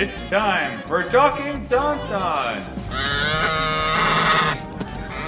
It's time for Talking Tauntauns,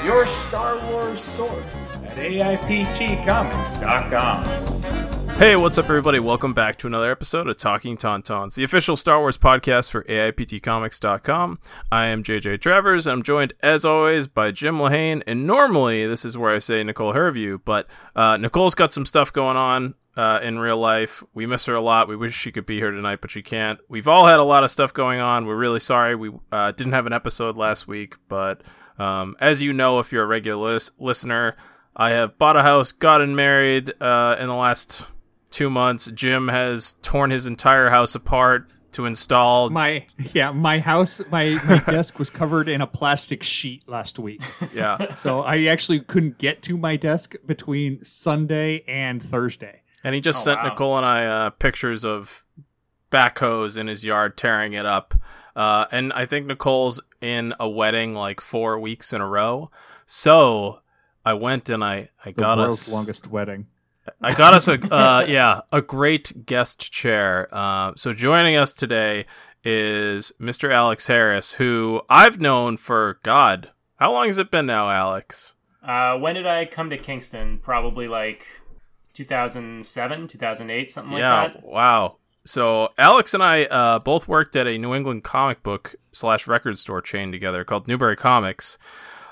your Star Wars source at AIPTcomics.com. Hey, what's up, everybody? Welcome back to another episode of Talking Tauntauns, the official Star Wars podcast for AIPTcomics.com. I am JJ Travers, and I'm joined, as always, by Jim Lahane. And normally, this is where I say Nicole Herview, but uh, Nicole's got some stuff going on uh, in real life. We miss her a lot. We wish she could be here tonight, but she can't. We've all had a lot of stuff going on. We're really sorry we uh, didn't have an episode last week, but um, as you know, if you're a regular lis- listener, I have bought a house, gotten married uh, in the last two months. Jim has torn his entire house apart to install. My yeah, my house, my, my desk was covered in a plastic sheet last week. yeah, So I actually couldn't get to my desk between Sunday and Thursday. And he just Oh, sent wow. Nicole and I uh, pictures of backhoes in his yard tearing it up. Uh, and I think Nicole's in a wedding like four weeks in a row. So I went and I I The got world's us longest wedding. I got us a uh, yeah a great guest chair. Uh, so joining us today is Mr. Alex Harris, who I've known for God. How long has it been now, Alex? Uh, when did I come to Kingston? Probably like 2007, 2008, something like yeah, that. wow. So Alex and I uh, both worked at a New England comic book slash record store chain together called Newbury Comics,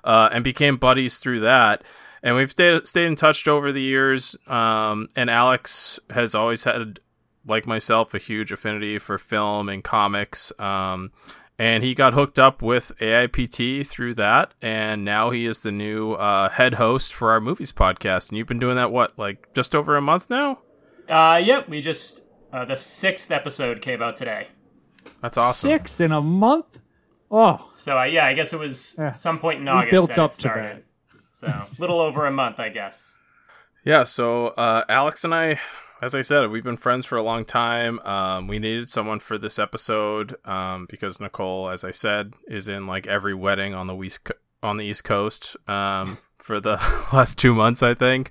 uh, and became buddies through that. And we've stayed, stayed in touch over the years. Um, and Alex has always had, like myself, a huge affinity for film and comics. Um, and he got hooked up with AIPT through that, and now he is the new uh, head host for our movies podcast. And you've been doing that what, like just over a month now? Uh, yep, we just uh, the sixth episode came out today. That's awesome. Six in a month. Oh, So uh, yeah, I guess it was Yeah. some point in August built that up it to started. So a little over a month, I guess. Yeah, so uh, Alex and I, as I said, we've been friends for a long time. Um, we needed someone for this episode um, because Nicole, as I said, is in like every wedding on the East Co- on the East Coast um, for the last two months, I think.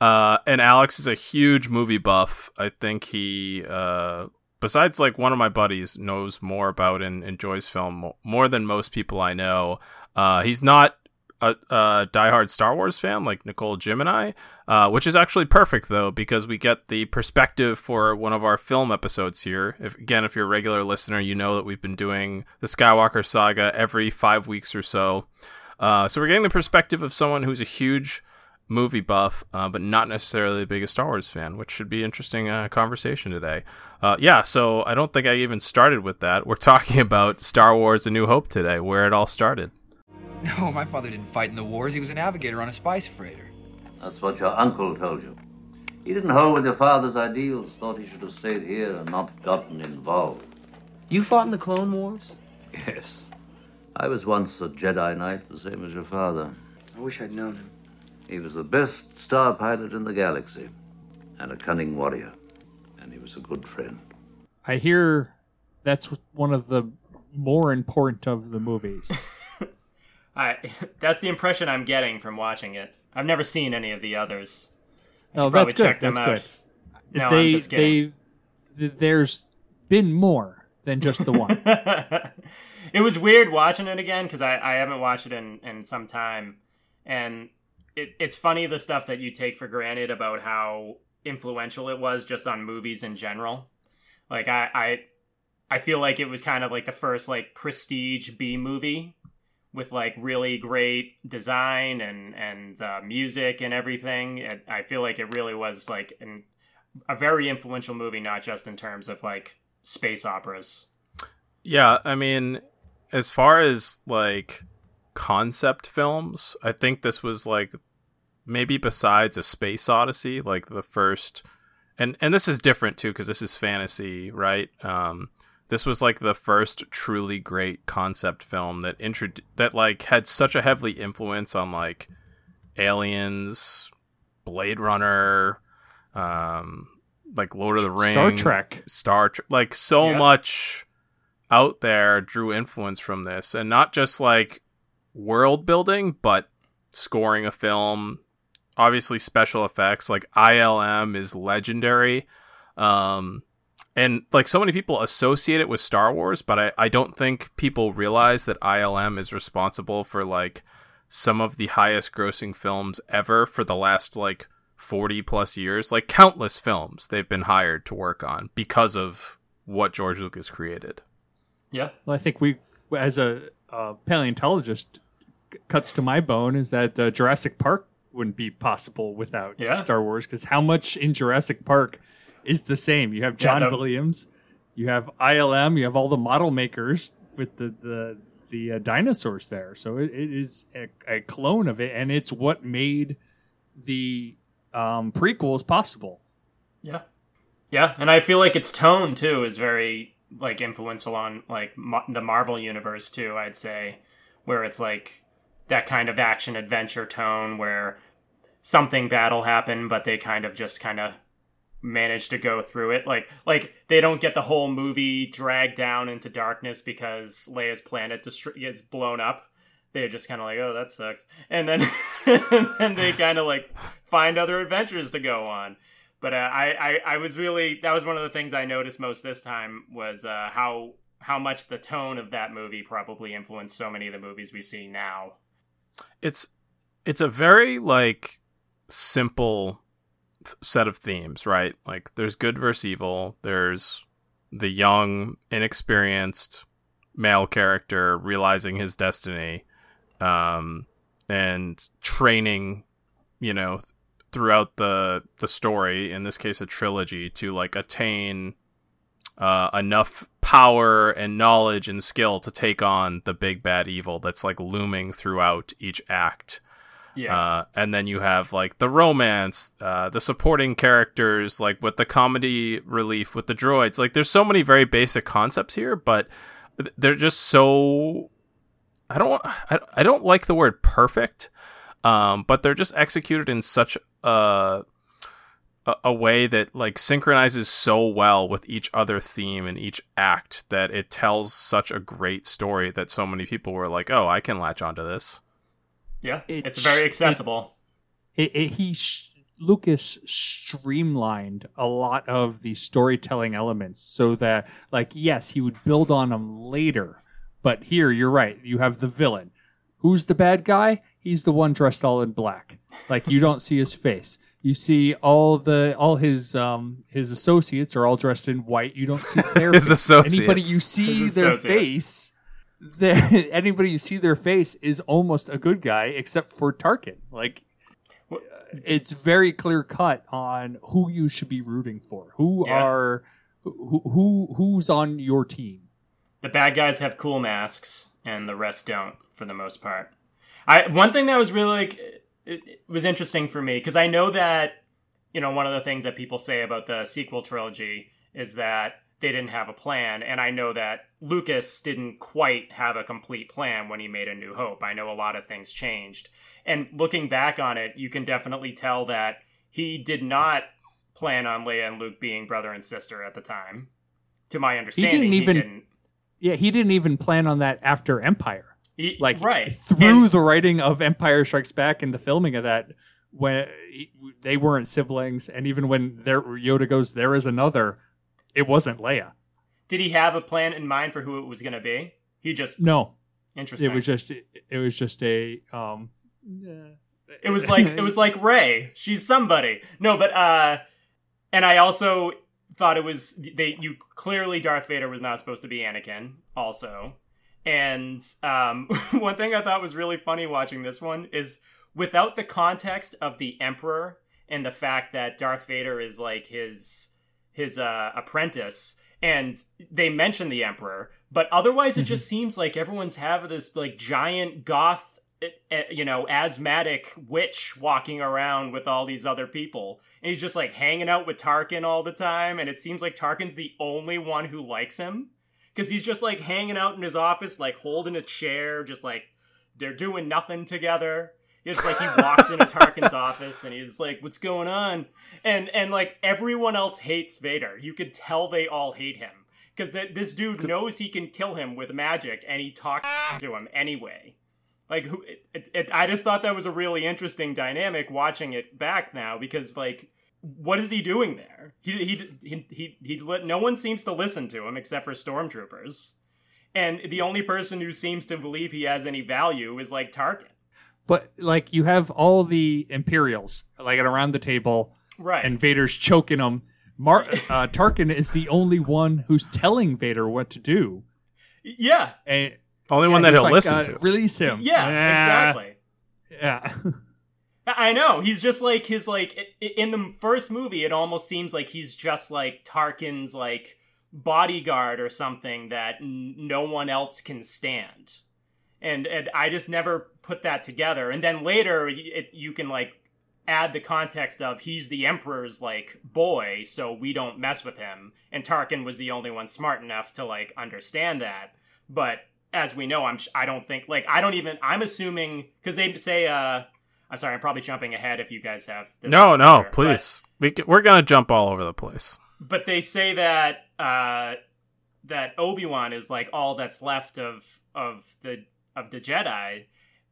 Uh, and Alex is a huge movie buff. I think he, uh, besides like one of my buddies, knows more about and enjoys film more than most people I know. Uh, he's not a, a diehard Star Wars fan like Nicole, Jim, and I, uh, which is actually perfect though because we get the perspective for one of our film episodes here. If again, if you're a regular listener, you know that we've been doing the Skywalker saga every five weeks or so. Uh, so we're getting the perspective of someone who's a huge movie buff, uh, but not necessarily the biggest Star Wars fan, which should be interesting uh, conversation today. Uh, yeah, so I don't think I even started with that. We're talking about Star Wars: A New Hope today, where it all started. No, my father didn't fight in the wars. He was a navigator on a spice freighter. That's what your uncle told you. He didn't hold with your father's ideals, thought he should have stayed here and not gotten involved. You fought in the Clone Wars? Yes. I was once a Jedi Knight, the same as your father. I wish I'd known him. He was the best star pilot in the galaxy, and a cunning warrior. And he was a good friend. I hear that's one of the more important of the movies. I that's the impression I'm getting from watching it. I've never seen any of the others. I oh, that's good. That's out. good. No, they, I'm just kidding. they, there's been more than just the one. it was weird watching it again because I, I haven't watched it in, in some time. And it, it's funny the stuff that you take for granted about how influential it was just on movies in general. Like I, I I feel like it was kind of like the first like prestige B movie with like really great design and and uh, music and everything. It, I feel like it really was like an, a very influential movie, not just in terms of like space operas. Yeah, I mean, as far as like concept films, I think this was like maybe besides a space odyssey, like the first and and this is different too because this is fantasy, right? Um this was like the first truly great concept film that intro that like had such a heavily influence on like aliens, Blade Runner, um like Lord of the Rings, Star Trek. Star Trek, like so Yeah. much out there drew influence from this, and not just like world building, but scoring a film. Obviously, special effects like ILM is legendary. Um, and like so many people associate it with Star Wars, but I, I don't think people realize that ILM is responsible for like some of the highest grossing films ever for the last like 40 plus years. Like countless films they've been hired to work on because of what George Lucas created. Yeah. Well, I think we, as a uh, paleontologist, cuts to my bone is that uh, Jurassic Park wouldn't be possible without Yeah. Star Wars because how much in Jurassic Park is the same? You have John the- Williams, you have ILM, you have all the model makers with the the the uh, dinosaurs there. So it, it is a, a clone of it, and it's what made the um, prequels possible. Yeah. Yeah, and I feel like its tone too is very like influential on like ma- the Marvel universe too, I'd say, where it's like that kind of action adventure tone where something bad will happen but they kind of just kind of manage to go through it. Like like they don't get the whole movie dragged down into darkness because Leia's planet destro- gets blown up. They're just kind of like oh that sucks. And then and then they kind of like find other adventures to go on. But uh, I, I I was really that was one of the things I noticed most this time was uh, how how much the tone of that movie probably influenced so many of the movies we see now. It's it's a very like simple set of themes, right? Like there's good versus evil, there's the young, inexperienced male character realizing his destiny um and training, you know, th- throughout the the story, in this case a trilogy to like attain uh, enough power and knowledge and skill to take on the big bad evil that's like looming throughout each act. Yeah, Uh, and then you have like the romance, uh, the supporting characters, like with the comedy relief with the droids. Like there's so many very basic concepts here, but they're just so. I don't. I, I don't like the word perfect, um, but they're just executed in such a a, a way that like synchronizes so well with each other theme and each act that it tells such a great story that so many people were like, "Oh, I can latch onto this." Yeah, it it's very accessible. it, it, he sh- Lucas streamlined a lot of the storytelling elements so that like yes he would build on them later but here you're right you have the villain who's the bad guy he's the one dressed all in black like you don't see his face you see all the all his um his associates are all dressed in white you don't see their His face. anybody you see His their associates. face their, anybody you see their face is almost a good guy except for Tarkin. Like uh, it's very clear cut on who you should be rooting for. Who Yeah. are who, who who's on your team. The bad guys have cool masks, and the rest don't, for the most part. I one thing that was really like it, it was interesting for me because I know that you know one of the things that people say about the sequel trilogy is that they didn't have a plan, and I know that Lucas didn't quite have a complete plan when he made A New Hope. I know a lot of things changed, and looking back on it, you can definitely tell that he did not plan on Leia and Luke being brother and sister at the time. To my understanding, even- didn't. Yeah, he didn't even plan on that after Empire. He- Like right through And- the writing of Empire Strikes Back and the filming of that, when he- they weren't siblings, and even when there Yoda goes, there is another. It wasn't Leia. Did he have a plan in mind for who it was going to be? He just No, interesting. it was just it was just a um. It was like it was like Rey. She's somebody. No, but uh, and I also thought it was they. You clearly Darth Vader was not supposed to be Anakin. Also, and um, one thing I thought was really funny watching this one is without the context of the Emperor and the fact that Darth Vader is like his his uh, apprentice, and they mention the Emperor, but otherwise it just seems like everyone's have this like giant goth, eh, eh, you know, asthmatic witch walking around with all these other people, and he's just like hanging out with Tarkin all the time, and it seems like Tarkin's the only one who likes him. Because he's just like hanging out in his office, like holding a chair, just like they're doing nothing together. It's like he walks into Tarkin's office and he's like, "What's going on?" And and like everyone else hates Vader. You could tell they all hate him because th- this dude knows he can kill him with magic, and he talks to him anyway. Like who? It, it, I just thought that was a really interesting dynamic watching it back now because like what is he doing there? He he he he, he li- no one seems to listen to him except for stormtroopers, and the only person who seems to believe he has any value is like Tarkin. But like you have all the Imperials like around the table, Right. and Vader's choking them. Mar- uh, Tarkin is the only one who's telling Vader what to do. yeah. And Only one yeah, that he'll like, listen uh, to. Release him. Yeah. Exactly. Yeah. I know. He's just like his like i- i- in the first movie. It almost seems like he's just like Tarkin's like bodyguard or something that n- no one else can stand. And and I just never put that together. And then later, it, you can like add the context of he's the emperor's like boy, so we don't mess with him. And Tarkin was the only one smart enough to like understand that. But as we know, I'm I don't think like I don't even I'm assuming because they say uh I'm sorry I'm probably jumping ahead if you guys have No, no, later, but- please. We can, we're gonna jump all over the place. but they say that uh that Obi-Wan is like all that's left of of the of the Jedi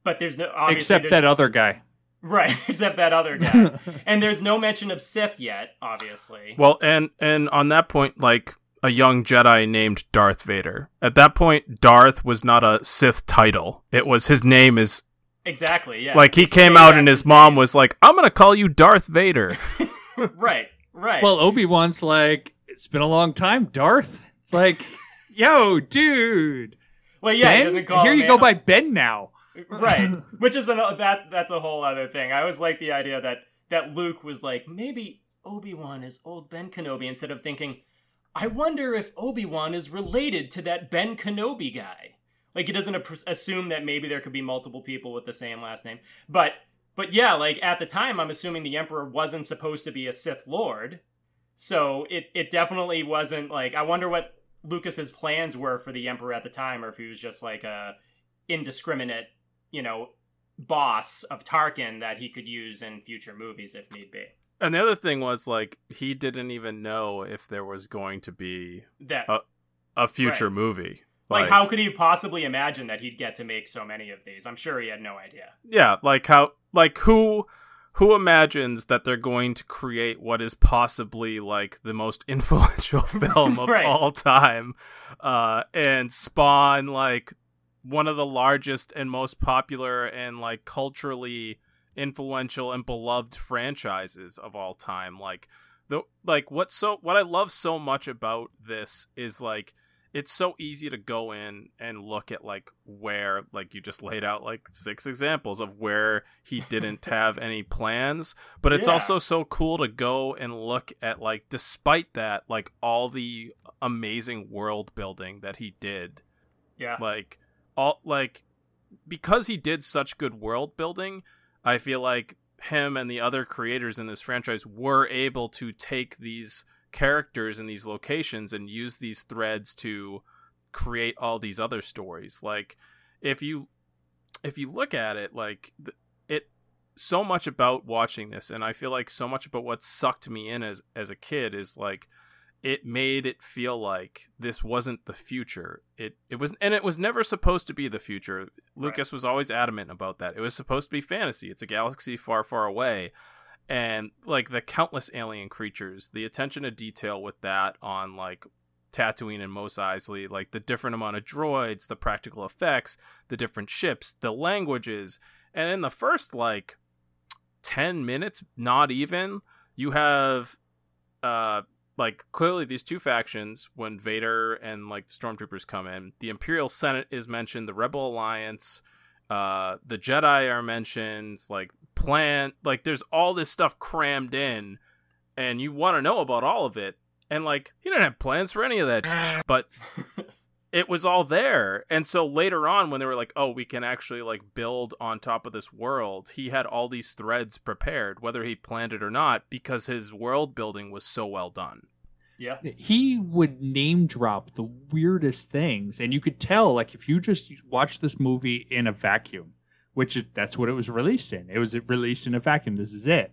but there's no obviously Except there's- that other guy. right except that other guy and there's no mention of Sith yet obviously Well, and and on that point, like a young Jedi named Darth Vader. At that point, Darth was not a Sith title. It was his name is exactly yeah like he They came out and his his mom name. was like, "I'm gonna call you Darth Vader." right right Well, Obi Wan's like, it's been a long time, Darth. It's like, yo, dude. Well yeah he doesn't call Here you go by Ben now. right which is an, that that's a whole other thing. I always like the idea that that luke was like maybe obi-wan is old ben kenobi instead of thinking i wonder if obi-wan is related to that ben kenobi guy. Like he doesn't assume that maybe there could be multiple people with the same last name but but yeah like at the time i'm assuming the emperor wasn't supposed to be a sith lord so it it definitely wasn't like i wonder what lucas's plans were for the emperor at the time or if he was just like a indiscriminate you know, boss of Tarkin that he could use in future movies if need be. and the other thing was like he didn't even know if there was going to be That Uh, a future Right. movie. like, how could he possibly imagine that he'd get to make so many of these? I'm sure he had no idea. Yeah, like how like who who imagines that they're going to create what is possibly like the most influential film of Right. all time uh and spawn like one of the largest and most popular and like culturally influential and beloved franchises of all time like the like what so what I love so much about this is like it's so easy to go in and look at like where like you just laid out like six examples of where he didn't have any plans but it's Yeah. also so cool to go and look at like despite that like all the amazing world building that he did Yeah. like all like because he did such good world building i feel like him and the other creators in this franchise were able to take these characters in these locations and use these threads to create all these other stories like if you if you look at it like it so much about watching this and i feel like so much about what sucked me in as as a kid is like it made it feel like this wasn't the future. It it was and it was never supposed to be the future. Lucas was always adamant about that. It was supposed to be fantasy. It's a galaxy far far away. And like the countless alien creatures, the attention to detail with that on like Tatooine and Mos Eisley, like the different amount of droids, the practical effects, the different ships, the languages. And in the first like 10 minutes, not even, you have uh like clearly these two factions when Vader and like the stormtroopers come in, the Imperial Senate is mentioned, the Rebel Alliance, uh the Jedi are mentioned, like plan like there's all this stuff crammed in and you want to know about all of it. And like he didn't have plans for any of that, but it was all there. And so later on when they were like, "Oh, we can actually like build on top of this world." He had all these threads prepared whether he planned it or not because his world building was so well done. Yeah. he would name drop the weirdest things and you could tell like if you just watch this movie in a vacuum which it, that's what it was released in. It was released in a vacuum. This is it.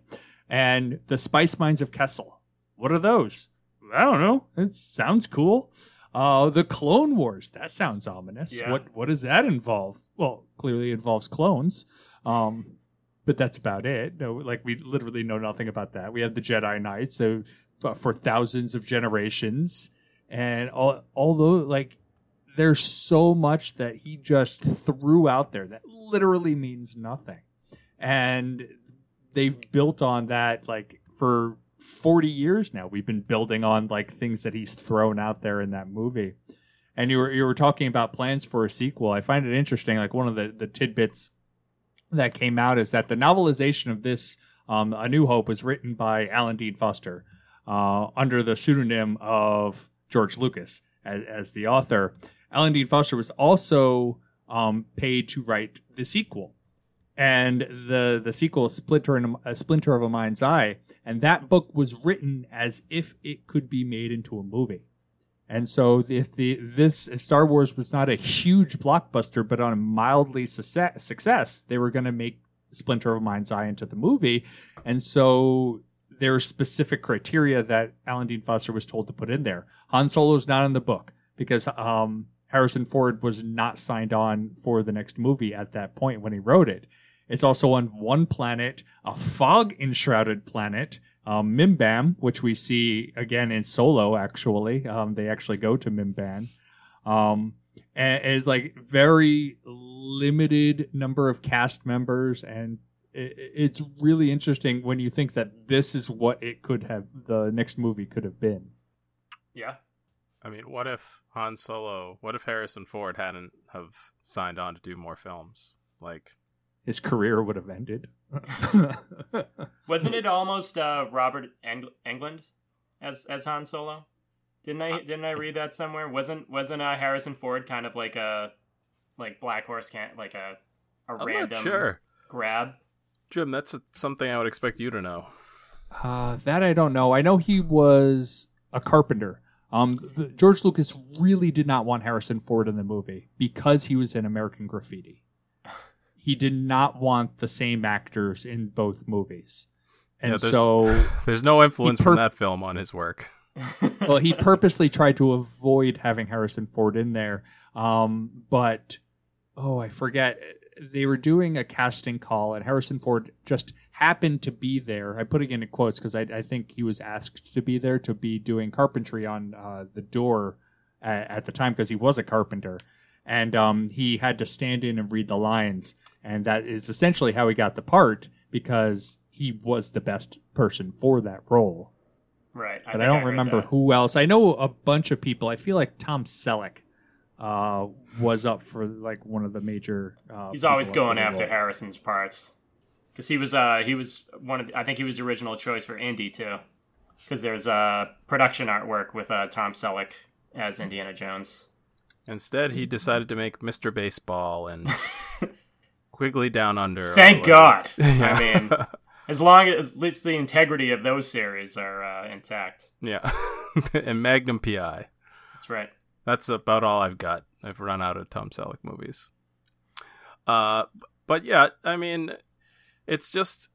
And the spice mines of kessel. What are those? I don't know. It sounds cool. Uh the clone wars. That sounds ominous. Yeah. what what does that involve? Well clearly involves clones. Um but that's about it. No, like we literally know nothing about that. We have the Jedi Knights, so uh, for thousands of generations, and all, although like there's so much that he just threw out there that literally means nothing, and they've built on that like for 40 years now. We've been building on like things that he's thrown out there in that movie. And you were you were talking about plans for a sequel. I find it interesting. Like one of the the tidbits that came out is that the novelization of this, um, A New Hope, was written by Alan Dean Foster uh, under the pseudonym of George Lucas as, as the author. Alan Dean Foster was also um, paid to write the sequel, and the the sequel Splinter in a, a Splinter of a Mind's Eye, and that book was written as if it could be made into a movie. And so, if the this if Star Wars was not a huge blockbuster, but on a mildly success, success they were going to make Splinter of a Mind's Eye into the movie. And so, there are specific criteria that Alan Dean Foster was told to put in there. Han Solo's not in the book because um, Harrison Ford was not signed on for the next movie at that point when he wrote it. It's also on one planet, a fog enshrouded planet um, Mimban, which we see again in Solo. Actually, um, they actually go to Mimban. Um, and it's like very limited number of cast members, and it, it's really interesting when you think that this is what it could have. The next movie could have been. Yeah. I mean, what if Han Solo? What if Harrison Ford hadn't have signed on to do more films? Like, his career would have ended. Wasn't it almost uh, Robert Eng- Englund as as Han Solo? Didn't I didn't I read that somewhere? Wasn't wasn't uh, Harrison Ford kind of like a like Black Horse can't like a a I'm random sure. grab? Jim, that's a, something I would expect you to know. Uh, that I don't know. I know he was a carpenter. Um, the- George Lucas really did not want Harrison Ford in the movie because he was in American Graffiti. He did not want the same actors in both movies, and Yeah, there's- so There's no influence from that film on his work. well, he purposely tried to avoid having Harrison Ford in there. Um, but oh, I forget. They were doing a casting call, and Harrison Ford just happened to be there. I put it in quotes because I, I think he was asked to be there to be doing carpentry on uh, the door at, at the time because he was a carpenter, and um, he had to stand in and read the lines, and that is essentially how he got the part because he was the best person for that role Right. but I, don't heard remember that. who else. I know a bunch of people. I feel like Tom Selleck uh, was up for like one of the major. Uh, He's always going after. Harrison's parts because he was uh he was one of the, I think he was the original choice for Indy too because there's uh production artwork with uh Tom Selleck as Indiana Jones. Instead, he decided to make Mr. Baseball and Quigley Down Under. Thank God. Yeah. I mean, as long as at least the integrity of those series are uh, intact. yeah, and Magnum PI. That's right. That's about all I've got. I've run out of Tom Selleck movies. Uh, but yeah, I mean, it's just,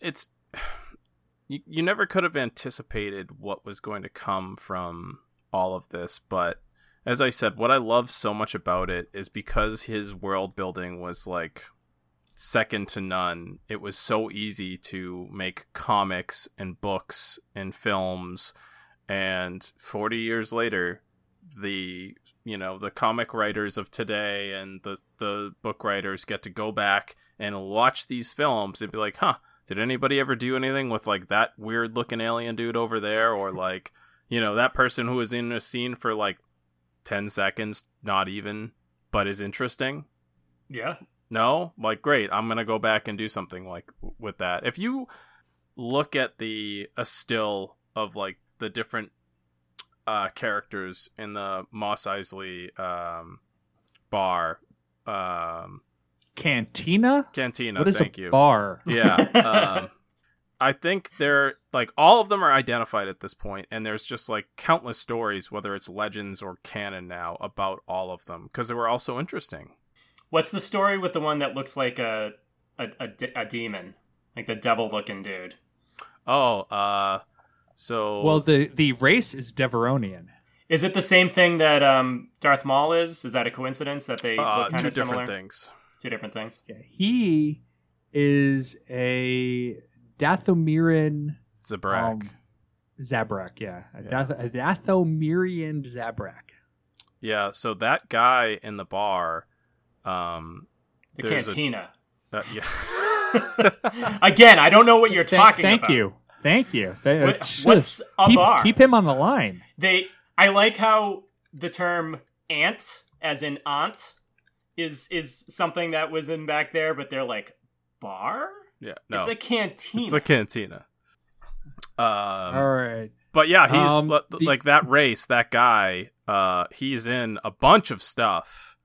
it's, you, you never could have anticipated what was going to come from all of this. But as I said, what I love so much about it is because his world building was like second to none. It was so easy to make comics and books and films. And 40 years later, the you know the comic writers of today and the the book writers get to go back and watch these films and be like, "Huh, did anybody ever do anything with like that weird looking alien dude over there or like, you know, that person who was in a scene for like 10 seconds, not even, but is interesting?" Yeah. No? Like great, I'm going to go back and do something like with that. If you look at the a still of like the different uh characters in the Mos Eisley um bar um Cantina. cantina, what is thank a you. bar? Yeah. Um I think they're like all of them are identified at this point, and there's just like countless stories, whether it's legends or canon now, about all of them because they were all so interesting. What's the story with the one that looks like a a, a, de- a demon, like the devil looking dude? Oh, uh, so Well, the the race is Devaronian. Is it the same thing that um, Darth Maul is? Is that a coincidence that they uh, look kind two of different similar? things. Two different things. Yeah, he is a Dathomirian Zabrak. um, Zabrak. Yeah, a, Yeah. Dath- a Dathomirian Zabrak. yeah, so that guy in the bar, um, The There's a- cantina. uh, yeah. Again, I don't know what you're Thank- talking thank about. you, thank you. Th- What- uh, what's a keep, bar? Keep him on the line. They I like how the term aunt as in aunt is is something that was in back there, but they're like bar? yeah, no, It's a cantina. it's the cantina. Um, All right. But yeah, he's Um, li- the- like that race, that guy, uh he's in a bunch of stuff.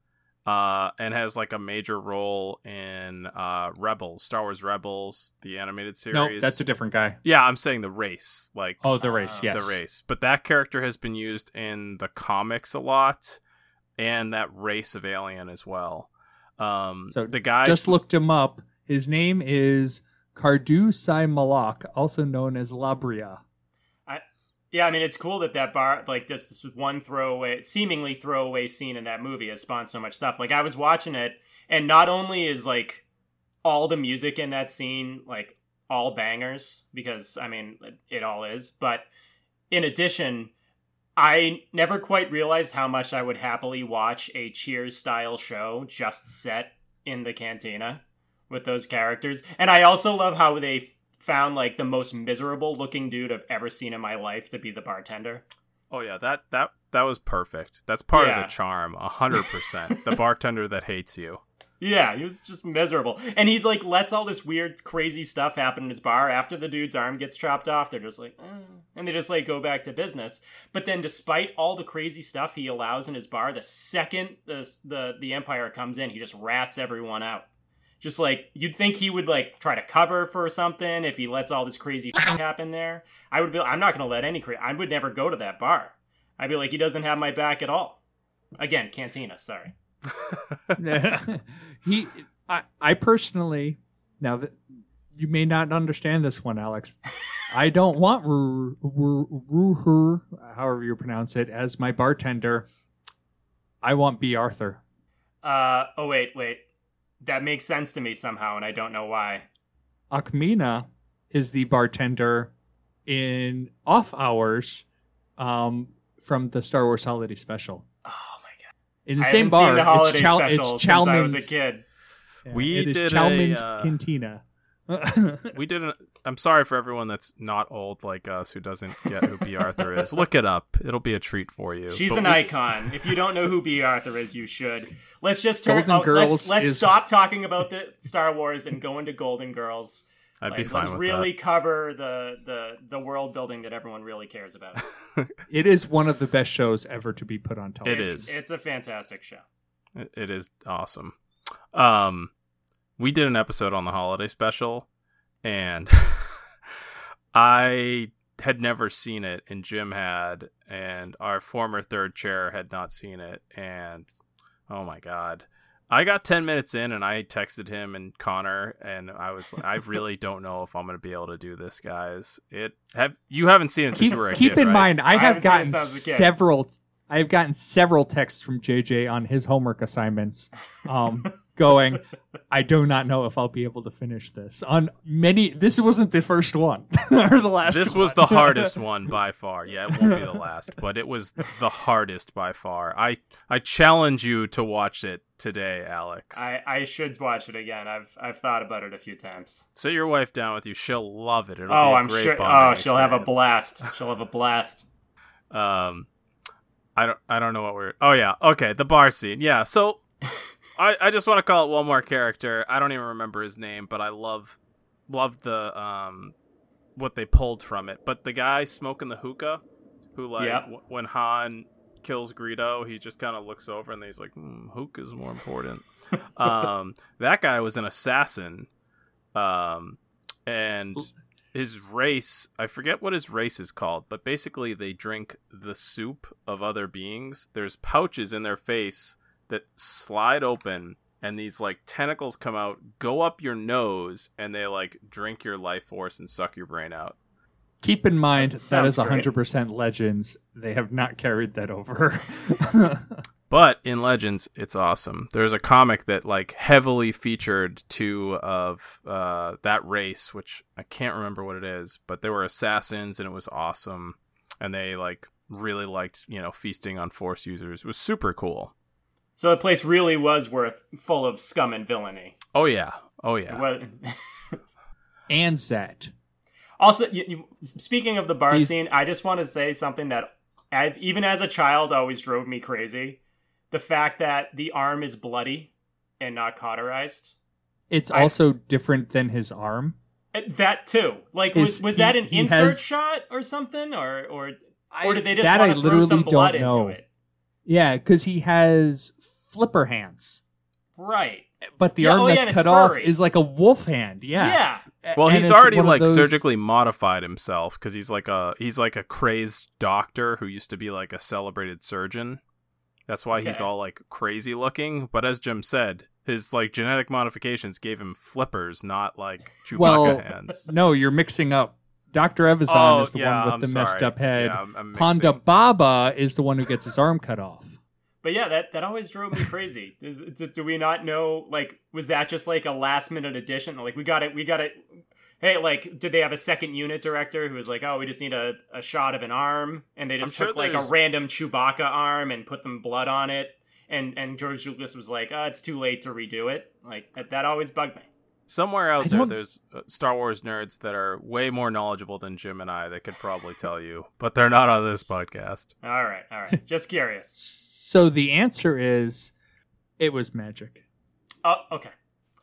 Uh and has like a major role in uh Rebels, Star Wars Rebels, the animated series. No, that's a different guy. Yeah, I'm saying the race, like Oh, the race. Uh, Yes, the race. But that character has been used in the comics a lot and that race of alien as well. Um So the guy Just looked him up. His name is Kardue'sai'Malloc, also known as Labria. I, Yeah, I mean it's cool that that bar like this, this one throwaway, seemingly throwaway scene in that movie has spawned so much stuff. Like I was watching it, and not only is like all the music in that scene like all bangers because I mean it, it all is, but in addition, I never quite realized how much I would happily watch a Cheers style show just set in the cantina with those characters. And I also love how they f- found like the most miserable looking dude I've ever seen in my life to be the bartender. Oh yeah, that that that was perfect. That's part of the charm, a hundred percent. The bartender that hates you. Yeah, he was just miserable. And he's like lets all this weird crazy stuff happen in his bar after the dude's arm gets chopped off. They're just like, eh. and they just like go back to business. But then despite all the crazy stuff he allows in his bar, the second the the the empire comes in, he just rats everyone out. Just like you'd think he would like try to cover for something if he lets all this crazy shit happen there. I would be I'm not going to let any cra- I would never go to that bar. I'd be like he doesn't have my back at all. Again, cantina, sorry. he, I, I personally, now that you may not understand this one, Alex, I don't want Ru- Ru- Ruher, however you pronounce it, as my bartender. I want Bea Arthur. Uh oh wait, wait. That makes sense to me somehow and I don't know why. Ackmena is the bartender in off hours um, from the Star Wars Holiday Special. My god. In the I same haven't seen bar, the it's, Chow- special it's since I was Chalmun's. a kid. Yeah, We it is did a, Chalmun's uh, Cantina. We didn't. I'm sorry for everyone that's not old like us who doesn't get who Bea Arthur is. Look it up. It'll be a treat for you. She's But an we- icon. If you don't know who Bea Arthur is, you should. Let's just turn. Golden oh, Girls let's let's is- stop talking about the Star Wars and go into Golden Girls. I'd Like, be fine let's with really cover the, the the world building that everyone really cares about. it is one of the best shows ever to be put on television. it's. It's a fantastic show. It- it is awesome. Um, we did an episode on the holiday special, and I had never seen it, and Jim had, and our former third chair had not seen it, and oh my god. I got 10 minutes in and I texted him and Connor and I was I really don't know if I'm going to be able to do this guys. It have you haven't seen it since keep you were a keep kid, in right? mind, I, I have haven't seen it gotten since I was a kid. several. I have gotten several texts from JJ on his homework assignments, um, going, "I do not know if I'll be able to finish this." On many, this wasn't the first one or the last. This was the hardest one by far. Yeah, it won't be the last, but it was the hardest by far. I I challenge you to watch it today, Alex. I, I should watch it again. I've I've thought about it a few times. Sit your wife down with you. She'll love it. It'll oh, be a I'm great sure. bonding Oh, she'll have a blast. She'll have a blast. Um, I don't I don't know what we're. Oh yeah, okay, the bar scene. Yeah, so I I just want to call it one more character. I don't even remember his name, but I love love the um what they pulled from it. But the guy smoking the hookah, who like Yep. w- when Han kills Greedo, he just kind of looks over and he's like, hmm, is more important. um, that guy was an assassin. Um, and his race i forget what his race is called but basically they drink the soup of other beings there's pouches in their face that slide open and these like tentacles come out go up your nose and they like drink your life force and suck your brain out Keep in mind That that is 100% Legends. They have not carried that over. But in Legends, it's awesome. There's a comic that like heavily featured two of uh, that race, which I can't remember what it is, but they were assassins and it was awesome. And they like really liked, you know, feasting on force users. It was super cool. So the place really was worth full of scum and villainy. Oh yeah. Oh yeah. Well, And set. Also, you, you, speaking of the bar He's- scene, I just want to say something that I've, even as a child always drove me crazy. The fact that the arm is bloody and not cauterized. It's I- also different than his arm. Uh, That too. Like, His- was, was he- that an insert has- shot or something, or or I- or did they just that want to throw literally some blood don't know. into it? Yeah, because he has flipper hands, Right. but the Yeah, oh, arm oh, that's and cut off is like a wolf hand. Yeah. Yeah. Well, and he's already like those- surgically modified himself because he's like a he's like a crazed doctor who used to be like a celebrated surgeon. That's why he's all like crazy looking. But as Jim said, his like genetic modifications gave him flippers, not like Chewbacca Well, hands. No, you're mixing up. Doctor Evazan Oh, is the yeah, one with I'm the messed up head. Yeah, I'm- I'm Ponda. Baba is the one who gets his arm cut off. But yeah, that that always drove me crazy. Is, do, do we not know? Like, was that just like a last minute addition? Like, we got it. We got it. Hey, like, did they have a second unit director who was like, "Oh, we just need a, a shot of an arm," and they just I'm sure took like a random Chewbacca arm and put some blood on it, and and George Lucas was like, "Oh, it's too late to redo it." Like that, that always bugged me. Somewhere out there, there's uh, Star Wars nerds that are way more knowledgeable than Jim and I that could probably tell you, but they're not on this podcast. All right, all right. Just curious. So the answer is, it was magic. Oh, okay.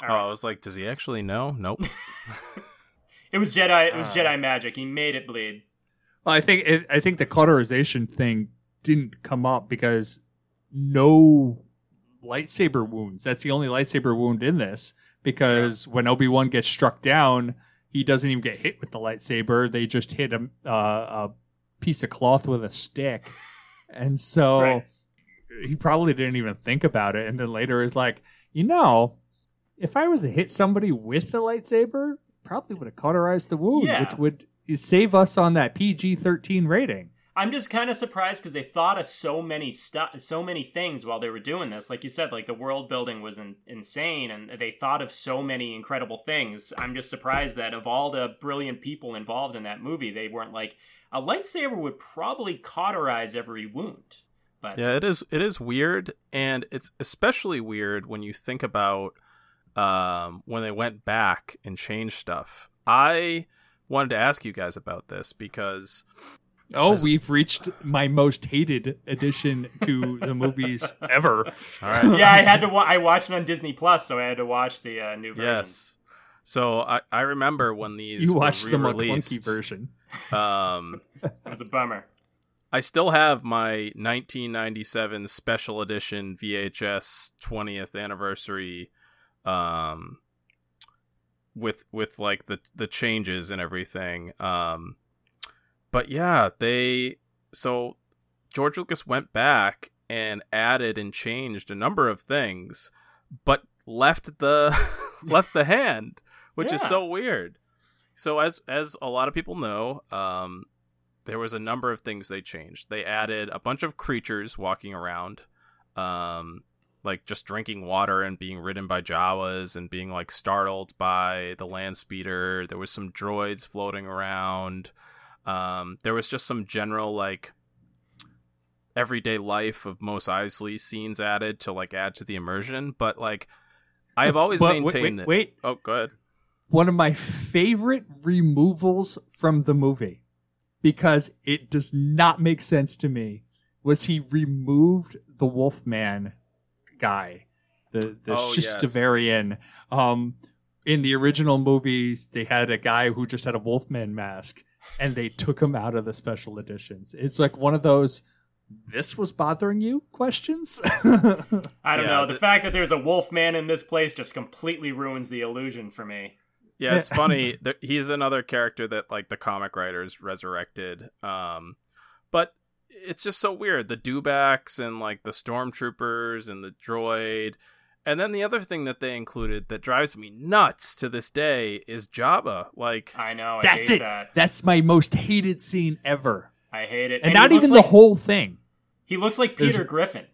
All Oh, right. I was like, does he actually know? Nope. It was Jedi. It was Uh. Jedi magic. He made it bleed. Well, I think it, I think the cauterization thing didn't come up because no lightsaber wounds. That's the only lightsaber wound in this. Because when Obi Wan gets struck down, he doesn't even get hit with the lightsaber. They just hit a, uh, a piece of cloth with a stick, and so Right. he probably didn't even think about it. And then later is like, you know, if I was to hit somebody with the lightsaber, probably would have cauterized the wound, Yeah. which would save us on that PG thirteen rating. I'm just kind of surprised because they thought of so many stuff, so many things while they were doing this. Like you said, like the world building was in- insane, and they thought of so many incredible things. I'm just surprised that of all the brilliant people involved in that movie, they weren't like a lightsaber would probably cauterize every wound. But Yeah, it is. It is weird, and it's especially weird when you think about um, when they went back and changed stuff. I wanted to ask you guys about this because Oh, As- we've reached my most hated addition to the movies ever. all right, yeah, I had to. Wa- I watched it on Disney Plus, so I had to watch the uh, new version. yes. So I, I remember when these You were watched the re-released, Maclunkey version. Um, it was a bummer. I still have my 1997 special edition VHS 20th anniversary um with with like the the changes and everything. Um but yeah, they so George Lucas went back and added and changed a number of things but left the left the hand, which is so weird. So as as a lot of people know, um there was a number of things they changed. They added a bunch of creatures walking around, um, like just drinking water and being ridden by Jawas and being like startled by the land speeder. There was some droids floating around. Um, there was just some general like everyday life of Mos Eisley scenes added to like add to the immersion. But like, I've always But wait, maintained wait, that. wait. Oh, go ahead. One of my favorite removals from the movie, because it does not make sense to me, was he removed the Wolfman guy, the the Oh, yes. Shistavanen. Um, in the original movies, they had a guy who just had a Wolfman mask, and they took him out of the special editions. It's like one of those. This was bothering you? Questions. I don't Yeah, know. The the- fact that there's a wolf man in this place just completely ruins the illusion for me. Yeah, it's funny. that He's another character that like the comic writers resurrected. Um, but it's just so weird. The dewbacks and like the stormtroopers and the droid. And then the other thing that they included that drives me nuts to this day is Jabba. Like, I know. I That's hate it. that. That's my most hated scene ever. I hate it. And, he not even like, the whole thing. He looks like There's- Peter Griffin.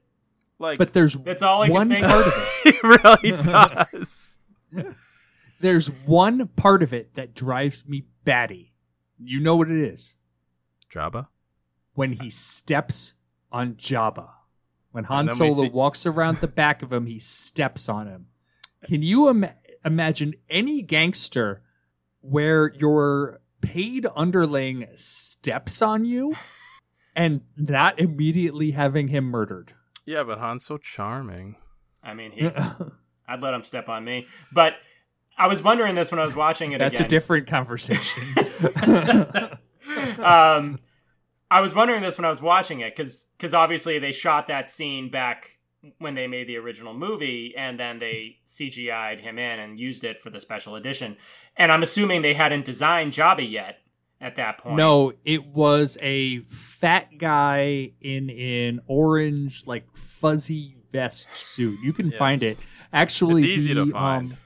Like, But there's That's all I can one think part of. of it. he really does. There's one part of it that drives me batty. You know what it is? Jabba. When he steps on Jabba. When Han And then we Solo see- walks around the back of him, he steps on him. Can you Im- imagine any gangster where your paid underling steps on you and not immediately having him murdered? Yeah, but Han's so charming. I mean, he, I'd let him step on me. But I was wondering this when I was watching it That's a different conversation. um, I was wondering this when I was watching it because because obviously they shot that scene back when they made the original movie and then they CGI'd him in and used it for the special edition. And I'm assuming they hadn't designed Jabba yet at that point. No, it was a fat guy in an orange, like fuzzy vest suit. You can Yes. find it. Actually, It's easy to find. um,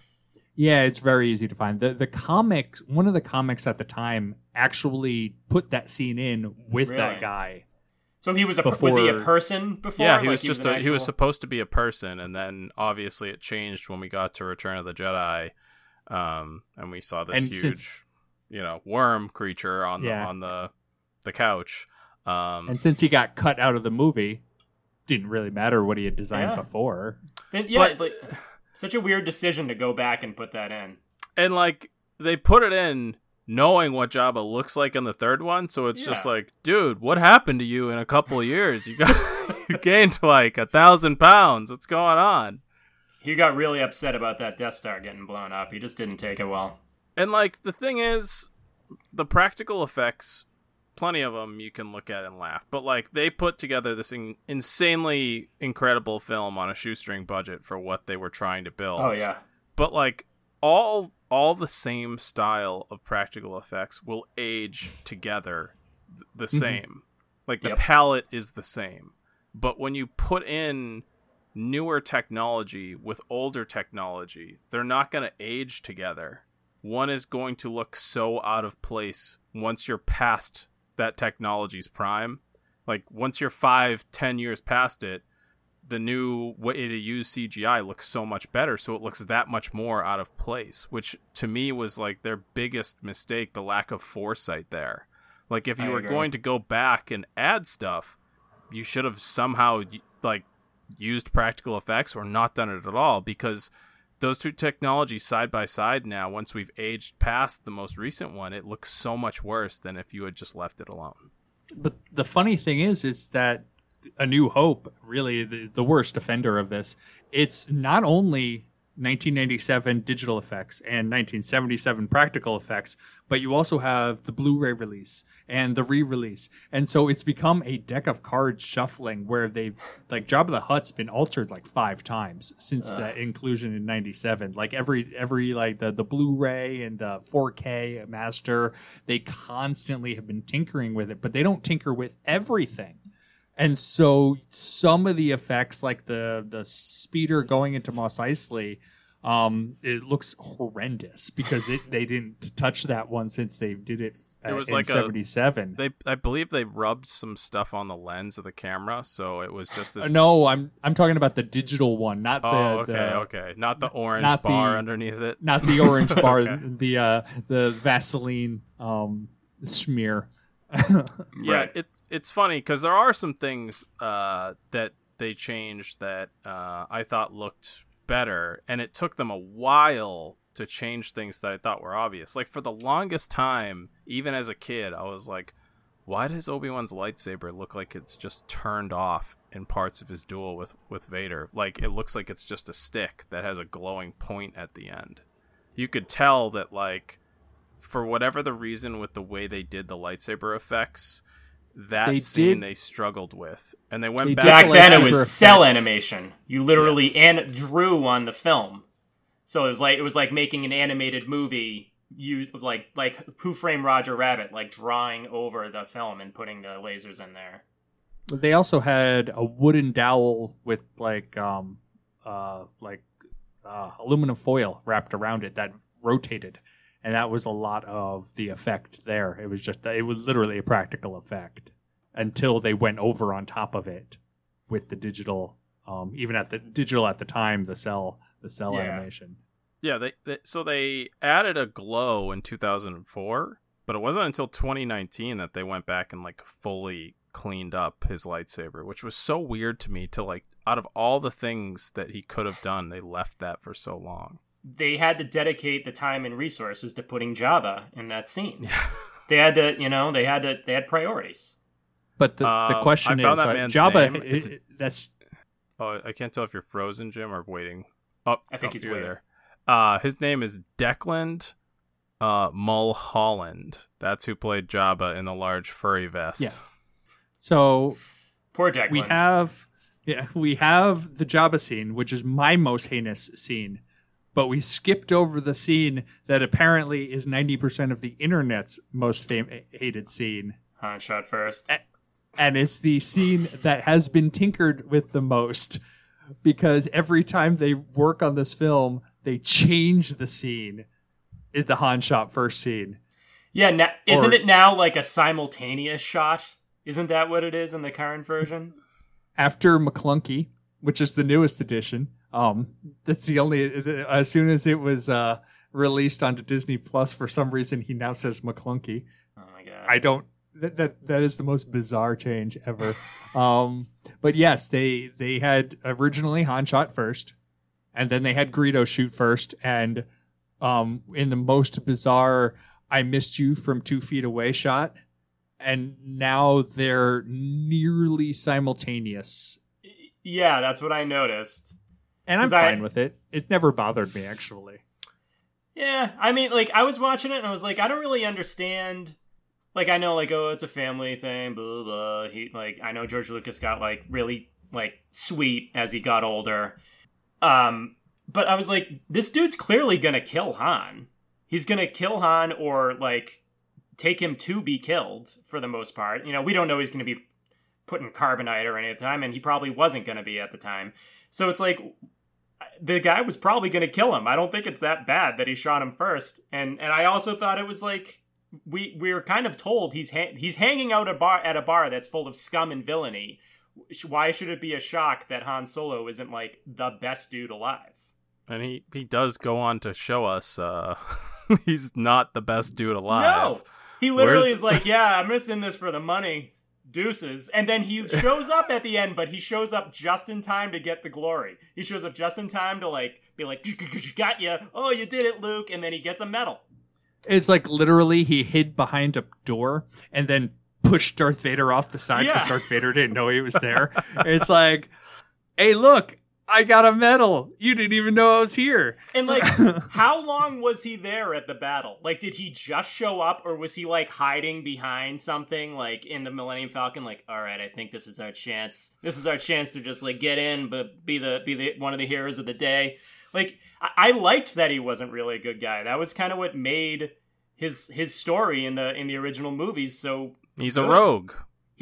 yeah, it's very easy to find. The the comics, one of the comics at the time, actually put that scene in with Really? that guy. So he was a was he a Before- person before? Yeah, he Like, was just an a, he was actual- supposed to be a person, and then obviously it changed when we got to Return of the Jedi, um, and we saw this And huge, since- you know, worm creature on Yeah. the on the the couch. Um, And since he got cut out of the movie, didn't really matter what he had designed Yeah. before. Then- yeah, but- like, such a weird decision to go back and put that in. and like they put it in knowing what Jabba looks like in the third one, so it's just like, dude, what happened to you in a couple of years? You got you gained like a thousand pounds. What's going on? He got really upset about that Death Star getting blown up. He just didn't take it well. And like the thing is, the practical effects, plenty of them you can look at and laugh. But like they put together this in- insanely incredible film on a shoestring budget for what they were trying to build. Oh yeah. But like all all the same style of practical effects will age together th- the mm-hmm. same. Like the Yep. palette is the same. But when you put in newer technology with older technology, they're not going to age together. One is going to look so out of place once you're past that technology's prime. Like once you're five, ten years past it, the new way to use CGI looks so much better, so it looks that much more out of place, which to me was like their biggest mistake, the lack of foresight there. Like if you I were agree. going to go back and add stuff, you should have somehow like used practical effects or not done it at all because those two technologies side by side now once we've aged past the most recent one it looks so much worse than if you had just left it alone. But the funny thing is, is that A New Hope, really the, the worst offender of this, it's not only 1997 digital effects and 1977 practical effects, but you also have the Blu-ray release and the re-release, and so it's become a deck of cards shuffling where they've like Jabba the Hutt's been altered like five times since ah. that inclusion in '97. Like every every like the the Blu-ray and the 4K master, they constantly have been tinkering with it, but they don't tinker with everything. And so some of the effects, like the the speeder going into Mos Eisley, um, it looks horrendous because it, they didn't touch that one since they did it. Uh, It was in like '77. they i believe they rubbed some stuff on the lens of the camera so it was just this Uh, no, I'm I'm talking about the digital one, not the oh okay the, okay not the orange not bar the- underneath it not the orange bar, Okay. the uh, the Vaseline um, smear. Yeah, Right. it's it's funny because there are some things uh, that they changed that uh, I thought looked better, and it took them a while to change things that I thought were obvious. Like for the longest time, even as a kid, I was like, "Why does Obi Wan's lightsaber look like it's just turned off in parts of his duel with with Vader? Like it looks like it's just a stick that has a glowing point at the end." You could tell that like for whatever the reason with the way they did the lightsaber effects, that They scene did- they struggled with, and they went They back. Back the then it was effect. cell animation. You literally and drew on the film. So it was like it was like making an animated movie used with like like Who Framed Roger Rabbit, like drawing over the film and putting the lasers in there. They also had a wooden dowel with like um uh like uh, aluminum foil wrapped around it that rotated, and that was a lot of the effect there. It was just it was literally a practical effect until they went over on top of it with the digital Um, even at the digital at the time, the cell the cell Yeah. animation. Yeah, they, they so they added a glow in 2004, but it wasn't until 2019 that they went back and like fully cleaned up his lightsaber, which was so weird to me to like out of all the things that he could have done, they left that for so long. They had to dedicate the time and resources to putting Jabba in that scene. They had to, you know, they had to, they had priorities. But the, the Um, question I is, that uh, man's Jabba. name. It's- that's Oh, I can't tell if you're frozen, Jim, or waiting. Oh, I think oh, he's you're waiting. there. Uh, his name is Declan uh, Mulholland. That's who played Jabba in the large furry vest. yes. So Poor Declan. we have yeah we have the Jabba scene, which is my most heinous scene. But we skipped over the scene that apparently is ninety percent of the internet's most fam- hated scene. Han shot first. and it's the scene that has been tinkered with the most because every time they work on this film, they change the scene. It's the Han shot first scene. Yeah, na- isn't Or- it now like a simultaneous shot? Isn't that what it is in the current version? After Maclunkey, which is the newest edition, um, that's the only. As soon as it was uh, released onto Disney Plus, for some reason he now says Maclunkey. Oh my god. I don't. That, that that is the most bizarre change ever. um, but yes, they they had originally Han shot first, and then they had Greedo shoot first, and um, in the most bizarre "I missed you from two feet away" shot, and now they're nearly simultaneous, yeah, that's what I noticed. And I'm 'Cause I- fine with it. It never bothered me actually. Yeah, I mean, like I was watching it and I was like, I don't really understand. Like I know, like oh, it's a family thing, blah blah. He like I know George Lucas got like really like sweet as he got older. Um, but I was like, this dude's clearly gonna kill Han. He's gonna kill Han or like take him to be killed for the most part. You know, we don't know he's gonna be put in carbonite or any at the time, and he probably wasn't gonna be at the time. So it's like the guy was probably going to kill him. I don't think it's that bad that he shot him first. And and I also thought it was like we we are kind of told he's ha- he's hanging out a bar at a bar that's full of scum and villainy. Why should it be a shock that Han Solo isn't like the best dude alive? And he, he does go on to show us uh, he's not the best dude alive. No, he literally Where's- is like, yeah, I'm just in this for the money. Deuces, and then he shows up at the end, but he shows up just in time to get the glory. He shows up just in time to like be like, you "Got you! Oh, you did it, Luke!" And then he gets a medal. It's like literally he hid behind a door and then pushed Darth Vader off the side because Yeah. Darth Vader didn't know he was there. it's like, hey, look, I got a medal. You didn't even know I was here. And like, how long was he there at the battle? Like, did he just show up, or was he like hiding behind something, like in the Millennium Falcon? Like, all right, I think this is our chance. This is our chance to just like get in, but be the be the one of the heroes of the day. Like, I, I liked that he wasn't really a good guy. That was kind of what made his his story in the in the original movies so He's a rogue.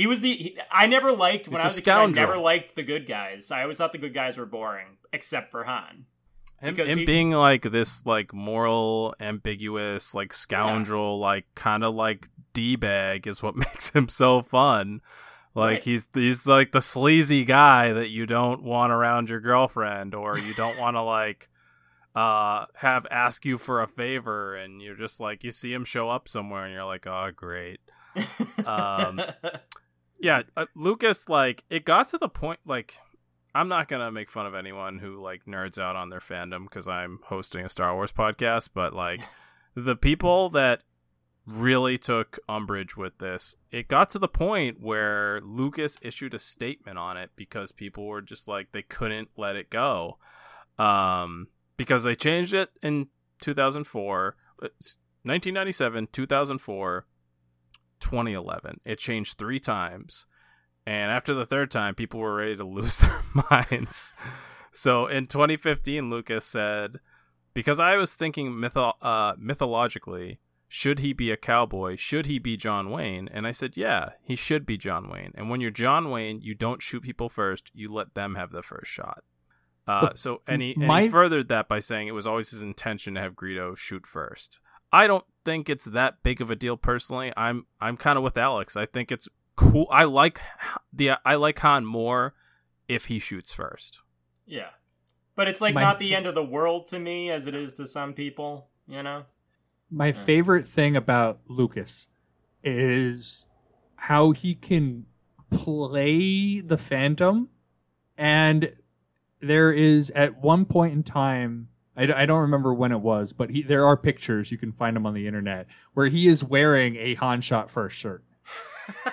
He was the he, I never liked when He's I was a kid. I scoundrel. never liked the good guys. I always thought the good guys were boring, except for Han. Him, him he- being like this like moral ambiguous like scoundrel like kind of like d-bag is what makes him so fun like Right. he's he's like the sleazy guy that you don't want around your girlfriend or you don't want to like uh have ask you for a favor and you're just like you see him show up somewhere and you're like oh great Um, yeah uh, lucas like it got to the point like i'm not gonna make fun of anyone who like nerds out on their fandom because i'm hosting a star wars podcast but like the people that really took umbrage with this it got to the point where lucas issued a statement on it because people were just like they couldn't let it go. Um because they changed it in 2004 1997 2004 2011 it changed three times. And after the third time people were ready to lose their minds. So in 2015 lucas said because i was thinking mytho- uh, mythologically should he be a cowboy? Should he be john wayne? And i said yeah he should be john wayne. And when you're john wayne you don't shoot people first. You let them have the first shot. Uh, so and he, and my- he furthered that by saying it was always his intention to have Greedo shoot first. I don't think it's that big of a deal personally. I'm I'm kind of with Alex. I think it's cool. I like the I like Han more if he shoots first. Yeah. But it's like My- not the end of the world to me as it is to some people, you know? My favorite thing about Lucas is how he can play the phantom And there is at one point in time, I, d- I don't remember when it was, but he, there are pictures, you can find them on the internet, where he is wearing a Han Shot First shirt.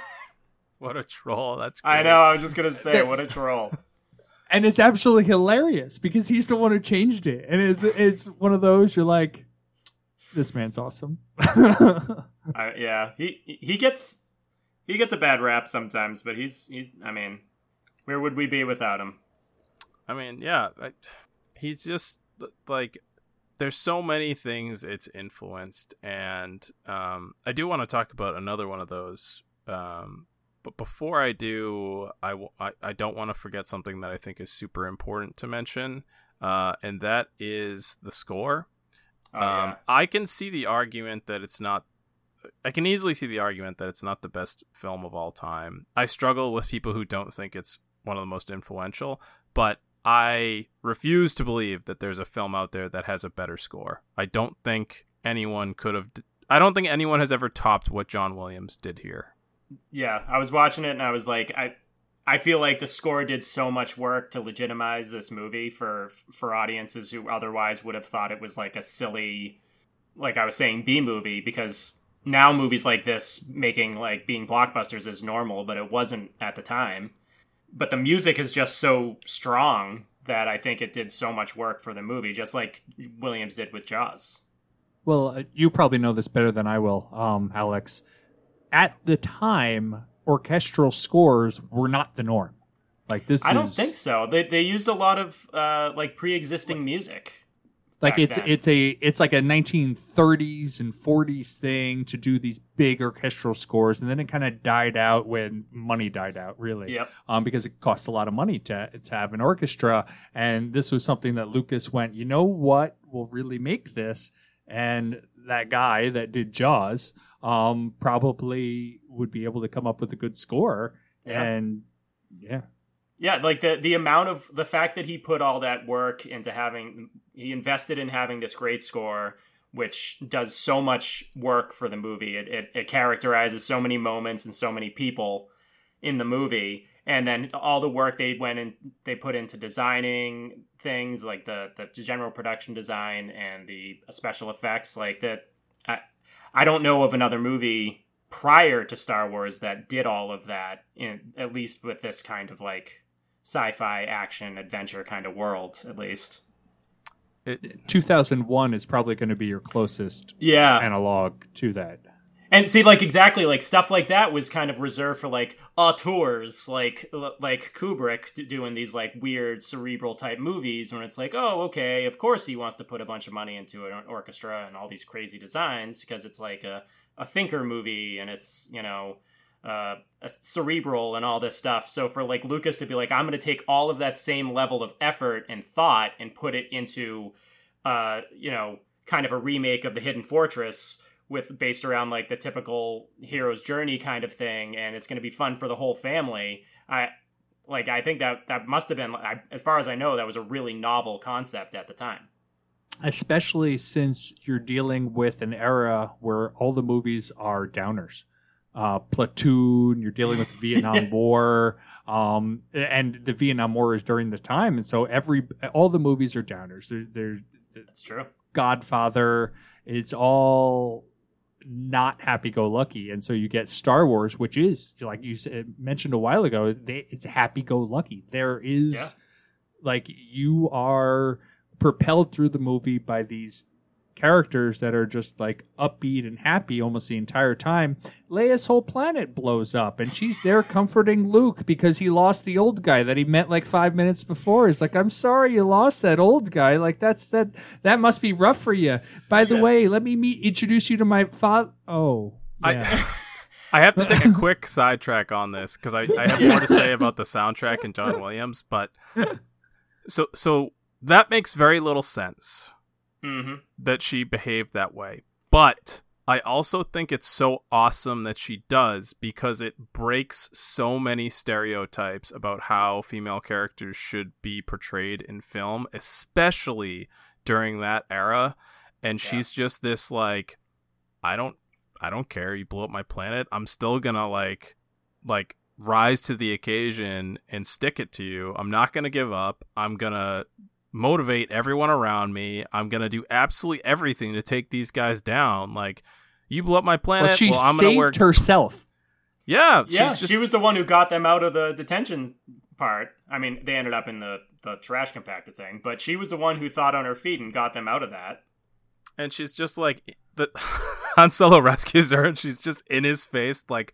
What a troll! That's great. I know, I was just gonna say, what a troll. And it's absolutely hilarious because he's the one who changed it. And it's, it's one of those you're like, this man's awesome. I, yeah, he he gets he gets a bad rap sometimes, but he's he's I mean, where would we be without him? I mean, yeah, I, he's just like there's so many things it's influenced, and um, I do want to talk about another one of those. Um, but before I do, I, w- I, I don't want to forget something that I think is super important to mention, uh, and that is the score. Oh, um, yeah. I can see the argument that it's not. I can easily see the argument that it's not the best film of all time. I struggle with people who don't think it's one of the most influential, but I refuse to believe that there's a film out there that has a better score. I don't think anyone could have. I don't think anyone has ever topped what John Williams did here. Yeah, I was watching it and I was like, I I feel like the score did so much work to legitimize this movie for for audiences who otherwise would have thought it was like a silly, like I was saying, B movie because now movies like this making like being blockbusters is normal, but it wasn't at the time. But the music is just so strong that I think it did so much work for the movie, just like Williams did with Jaws. Well, uh, you probably know this better than I will, um, Alex. At the time, orchestral scores were not the norm. Like this, I don't think so. They they used a lot of uh, like pre-existing music. Like back it's then. it's a it's like a 1930s and 40s thing to do these big orchestral scores, and then it kind of died out when money died out, really. Yep. Um, because it costs a lot of money to to have an orchestra, and this was something that Lucas went, you know what will really make this, and that guy that did Jaws, um, probably would be able to come up with a good score, and yeah. Yeah, like the the amount of the fact that he put all that work into having he invested in having this great score, which does so much work for the movie. It it, it characterizes so many moments and so many people in the movie, and then all the work they went and they put into designing things like the the general production design and the special effects, like that. I I don't know of another movie prior to Star Wars that did all of that in at least with this kind of like sci-fi action adventure kind of world at least. Uh, it, 2001 is probably going to be your closest Yeah. analog to that. And see like exactly like stuff like that was kind of reserved for like auteurs like like Kubrick doing these like weird cerebral type movies when it's like, "Oh, okay, of course he wants to put a bunch of money into an orchestra and all these crazy designs because it's like a a thinker movie and it's, you know, uh, cerebral and all this stuff. So for like Lucas to be like, I'm going to take all of that same level of effort and thought and put it into, uh, you know, kind of a remake of the Hidden Fortress with based around like the typical hero's journey kind of thing, and it's going to be fun for the whole family. I like I think that that must have been, I, as far as I know, that was a really novel concept at the time. especially since you're dealing with an era where all the movies are downers. Uh, Platoon, you're dealing with the Vietnam War, um, and the Vietnam War is during the time, and so every all the movies are downers. They're, they're That's true. Godfather. It's all not happy-go-lucky, and so you get Star Wars, which is like you mentioned a while ago. They, it's happy-go-lucky. There is like you are propelled through the movie by these characters that are just like upbeat and happy almost the entire time. Leia's whole planet blows up and she's there comforting Luke because he lost the old guy that he met like 5 minutes before. He's like, "I'm sorry you lost that old guy. Like that's that that must be rough for you. By the way, let me meet introduce you to my father." Oh. Yeah. I I have to take a quick sidetrack on this because I, I have more to say about the soundtrack and John Williams, but so so that makes very little sense hmm that she behaved that way. But I also think it's so awesome that she does because it breaks so many stereotypes about how female characters should be portrayed in film, especially during that era. And Yeah. she's just this like I don't I don't care, you blow up my planet. I'm still gonna like like rise to the occasion and stick it to you. I'm not gonna give up. I'm gonna motivate everyone around me. I'm gonna do absolutely everything to take these guys down. Like you blow up my planet. Well, she well, I'm gonna saved work. herself. yeah, Yeah, just, she was the one who got them out of the detention part. I mean, they ended up in the the trash compactor thing, but she was the one who thought on her feet and got them out of that. and she's just like the Han Solo rescues her, and she's just in his face, like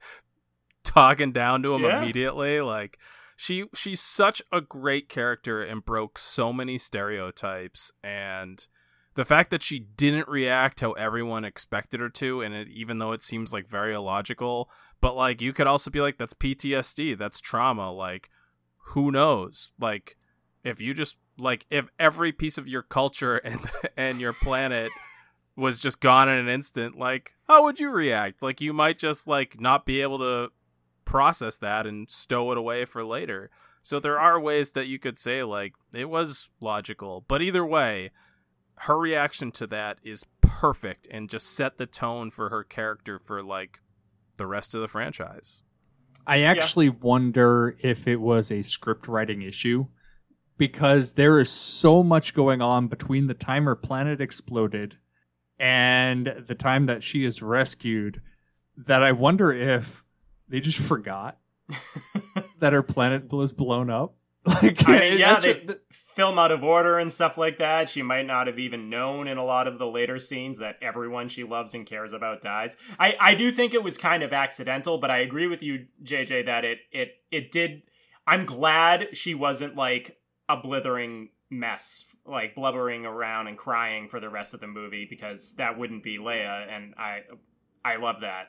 talking down to him Yeah. immediately. Like she she's such a great character and broke so many stereotypes and the fact that she didn't react how everyone expected her to and it, even though it seems like very illogical but like you could also be like that's PTSD that's trauma like who knows? Like if you just like if every piece of your culture and and your planet was just gone in an instant like how would you react? Like you might just like not be able to process that and stow it away for later. So there are ways that you could say like it was logical. But either way her reaction to that is perfect and just set the tone for her character for like the rest of the franchise. I actually wonder if it was a script writing issue because there is so much going on between the time her planet exploded and the time that she is rescued that I wonder if they just forgot that her planet was blown up. Like, I mean, yeah, that's they film out of order and stuff like that. She might not have even known in a lot of the later scenes that everyone she loves and cares about dies. I, I do think it was kind of accidental, but I agree with you, JJ, that it it it did. I'm glad she wasn't like a blithering mess, like blubbering around and crying for the rest of the movie because that wouldn't be Leia, and I I love that.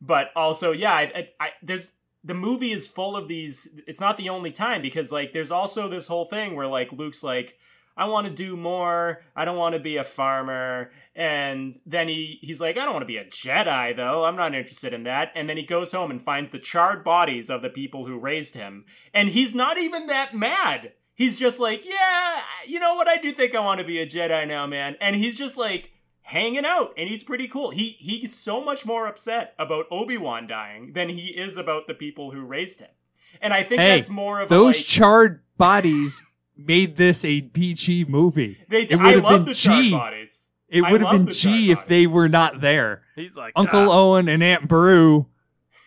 But also, yeah, I, I, I there's the movie is full of these it's not the only time because like there's also this whole thing where like Luke's like I want to do more. I don't want to be a farmer. And then he he's like I don't want to be a Jedi though. I'm not interested in that. And then he goes home and finds the charred bodies of the people who raised him. And he's not even that mad. He's just like, "Yeah, you know what? I do think I want to be a Jedi now, man." And he's just like hanging out and he's pretty cool. He he's so much more upset about Obi-Wan dying than he is about the people who raised him. And I think Hey, that's more of those a, like, charred bodies made this a PG movie. they it would I have love been the charred G. bodies. It would have been G if they were not there. he's like Uncle "Ah." Owen and Aunt Beru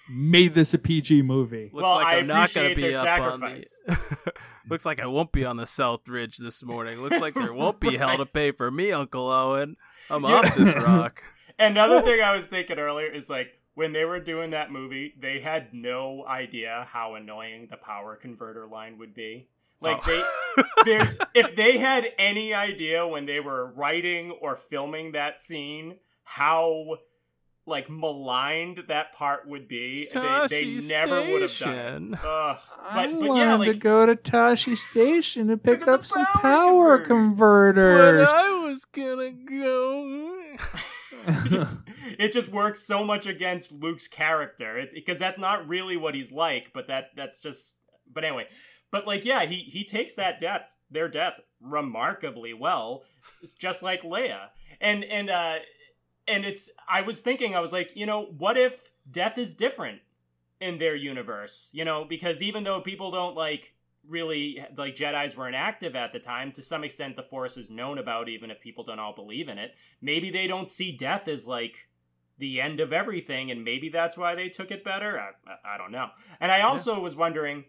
made this a PG movie. Looks Well, like I I'm not gonna appreciate be their up on sacrifice. the. Looks like I won't be on the South Ridge this morning. Looks like there won't be hell to pay for me, Uncle Owen. I'm off this rock. Another thing I was thinking earlier is like when they were doing that movie, they had no idea how annoying the power converter line would be. Like Oh. they there's if they had any idea when they were writing or filming that scene how like maligned that part would be, they, they never would have done Station. it. Ugh. But, but yeah, like go to Tosche Station and pick up some power But converters. I was gonna go. it just, it just works so much against Luke's character because that's not really what he's like. But that that's just. But anyway, but like yeah, he he takes that death, their death, remarkably well, s- just like Leia, and and uh and it's. I was thinking, I was like, you know, what if death is different in their universe? You know, because even though people don't like really like Jedi's weren't active at the time. To some extent, the Force is known about, even if people don't all believe in it. Maybe they don't see death as like the end of everything, and maybe that's why they took it better. I, I, I don't know. And I also was wondering,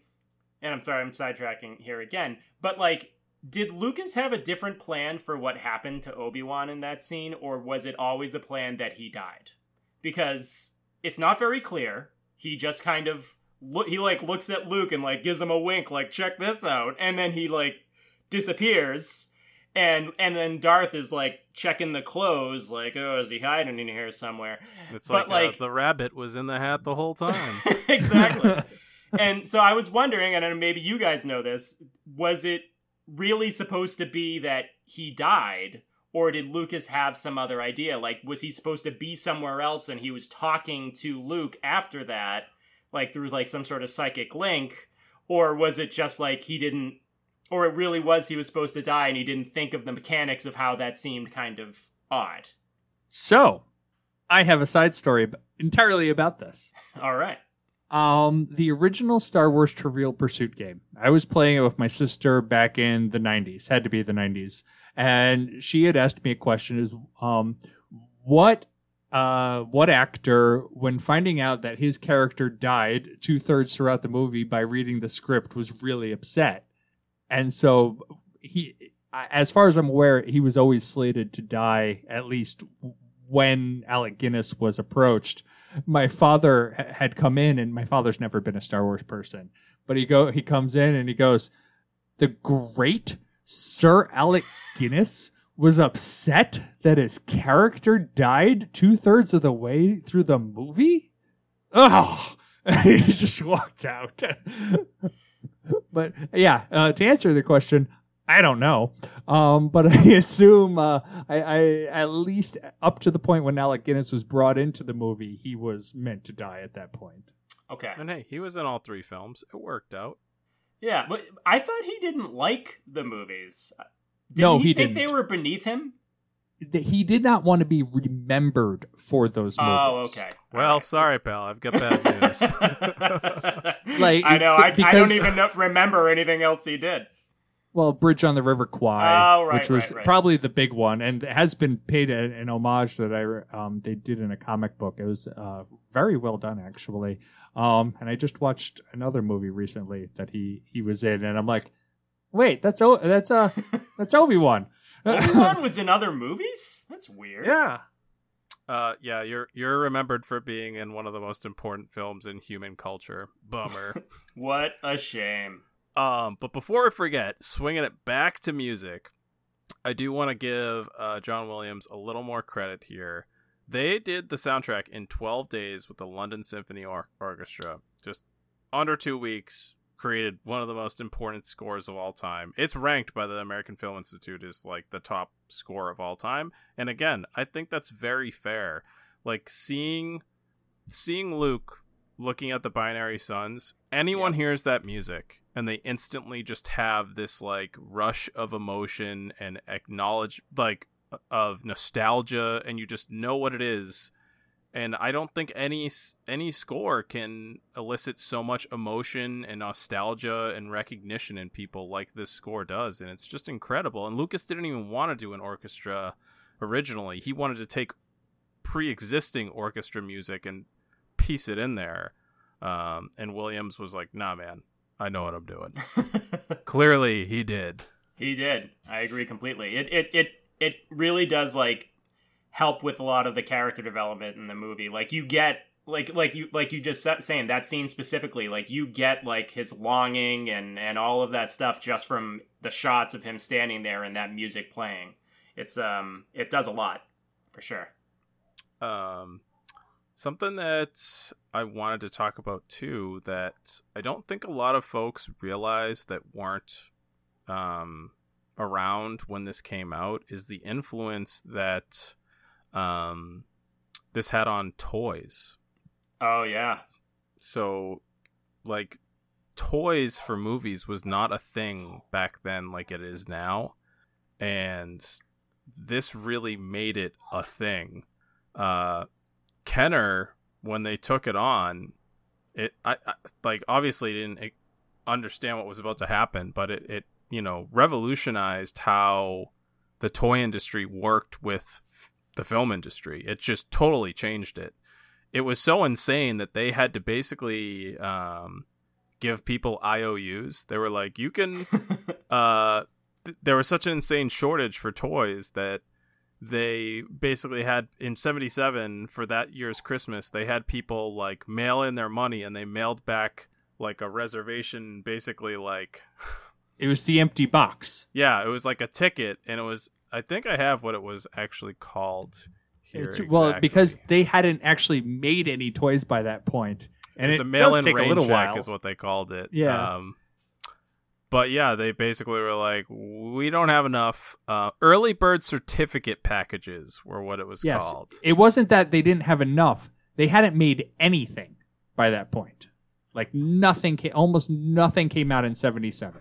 and I'm sorry, I'm sidetracking here again, but like. Did Lucas have a different plan for what happened to Obi-Wan in that scene or was it always a plan that he died? Because it's not very clear. He just kind of look he like looks at Luke and like gives him a wink like check this out and then he like disappears and and then Darth is like checking the clothes like oh is he hiding in here somewhere It's But, like, uh, the rabbit was in the hat the whole time. exactly and so I was wondering and maybe you guys know this was it really supposed to be that he died or did Lucas have some other idea? Like, was he supposed to be somewhere else and he was talking to Luke after that, like through like some sort of psychic link? Or was it just like he didn't, or it really was he was supposed to die and he didn't think of the mechanics of how that seemed kind of odd? So, I have a side story entirely about this. All right. Um, the original Star Wars Trivial Pursuit game. I was playing it with my sister back in the '90s. Had to be the '90s, and she had asked me a question: "Is um, what uh, what actor, when finding out that his character died two thirds throughout the movie by reading the script, was really upset?" And so he, as far as I'm aware, he was always slated to die at least when Alec Guinness was approached my father ha- had come in and my father's never been a Star Wars person but he go he comes in and he goes the great Sir Alec Guinness was upset that his character died two-thirds of the way through the movie? Oh he just walked out. But yeah uh, to answer the question I don't know, um, but I assume uh, I, I at least up to the point when Alec Guinness was brought into the movie, he was meant to die at that point. Okay. And hey, he was in all three films. It worked out. Yeah, but I thought he didn't like the movies. Didn't No, he, he think didn't. they were beneath him? He did not want to be remembered for those movies. Oh, okay. Well, sorry, pal. I've got bad news. Like, I know. I, I don't even know, remember anything else he did. Well, Bridge on the River Kwai, Oh, right, which was right, right. probably the big one, and it has been paid a, an homage that I um, they did in a comic book. It was uh, very well done, actually. Um, and I just watched another movie recently that he he was in, and I'm like, wait, that's o- that's uh that's Obi Wan. Obi-Wan was in other movies? That's weird. yeah. uh, yeah, you're you're remembered for being in one of the most important films in human culture. Bummer. What a shame. Um, but before I forget, swinging it back to music, I do want to give uh, John Williams a little more credit here. They did the soundtrack in 12 days with the London Symphony or- Orchestra. Just under two weeks, created one of the most important scores of all time. It's ranked by the American Film Institute as like the top score of all time. And again, I think that's very fair. Like seeing seeing Luke looking at the binary suns, anyone hears that music and they instantly just have this like rush of emotion and acknowledge like of nostalgia and you just know what it is. And I don't think any any score can elicit so much emotion and nostalgia and recognition in people like this score does, and it's just incredible. And Lucas didn't even want to do an orchestra originally; he wanted to take pre-existing orchestra music and piece it in there. Um, and Williams was like, "Nah, man, I know what I'm doing." Clearly, he did. He did. I agree completely. It it it it really does like help with a lot of the character development in the movie. Like you get like like you like you just saying that scene specifically. Like you get like his longing and and all of that stuff just from the shots of him standing there and that music playing. It's um it does a lot for sure. Um, something that I wanted to talk about too that I don't think a lot of folks realize that weren't um, around when this came out is the influence that um, this had on toys. Oh yeah. So, like, toys for movies was not a thing back then like it is now. And this really made it a thing. Uh, Kenner, when they took it on, it, I, I like, obviously didn't understand what was about to happen, but it, it, you know, revolutionized how the toy industry worked with f- the film industry. It just totally changed it it was so insane that they had to basically um, give people IOUs. They were like, you can. uh, th- there was such an insane shortage for toys that they basically had in 77 for that year's Christmas, they had people like mail in their money and they mailed back like a reservation, basically like. It was the empty box. Yeah, it was like a ticket, and it was. I think I have what it was actually called. Here It's- well, because they hadn't actually made any toys by that point, and it was it a mail-in rain a little check while. is what they called it. Yeah. Um, but yeah, they basically were like, we don't have enough. Uh, early bird certificate packages were what it was yes, called. it wasn't that they didn't have enough; they hadn't made anything by that point. Like nothing, came, almost nothing came out in '77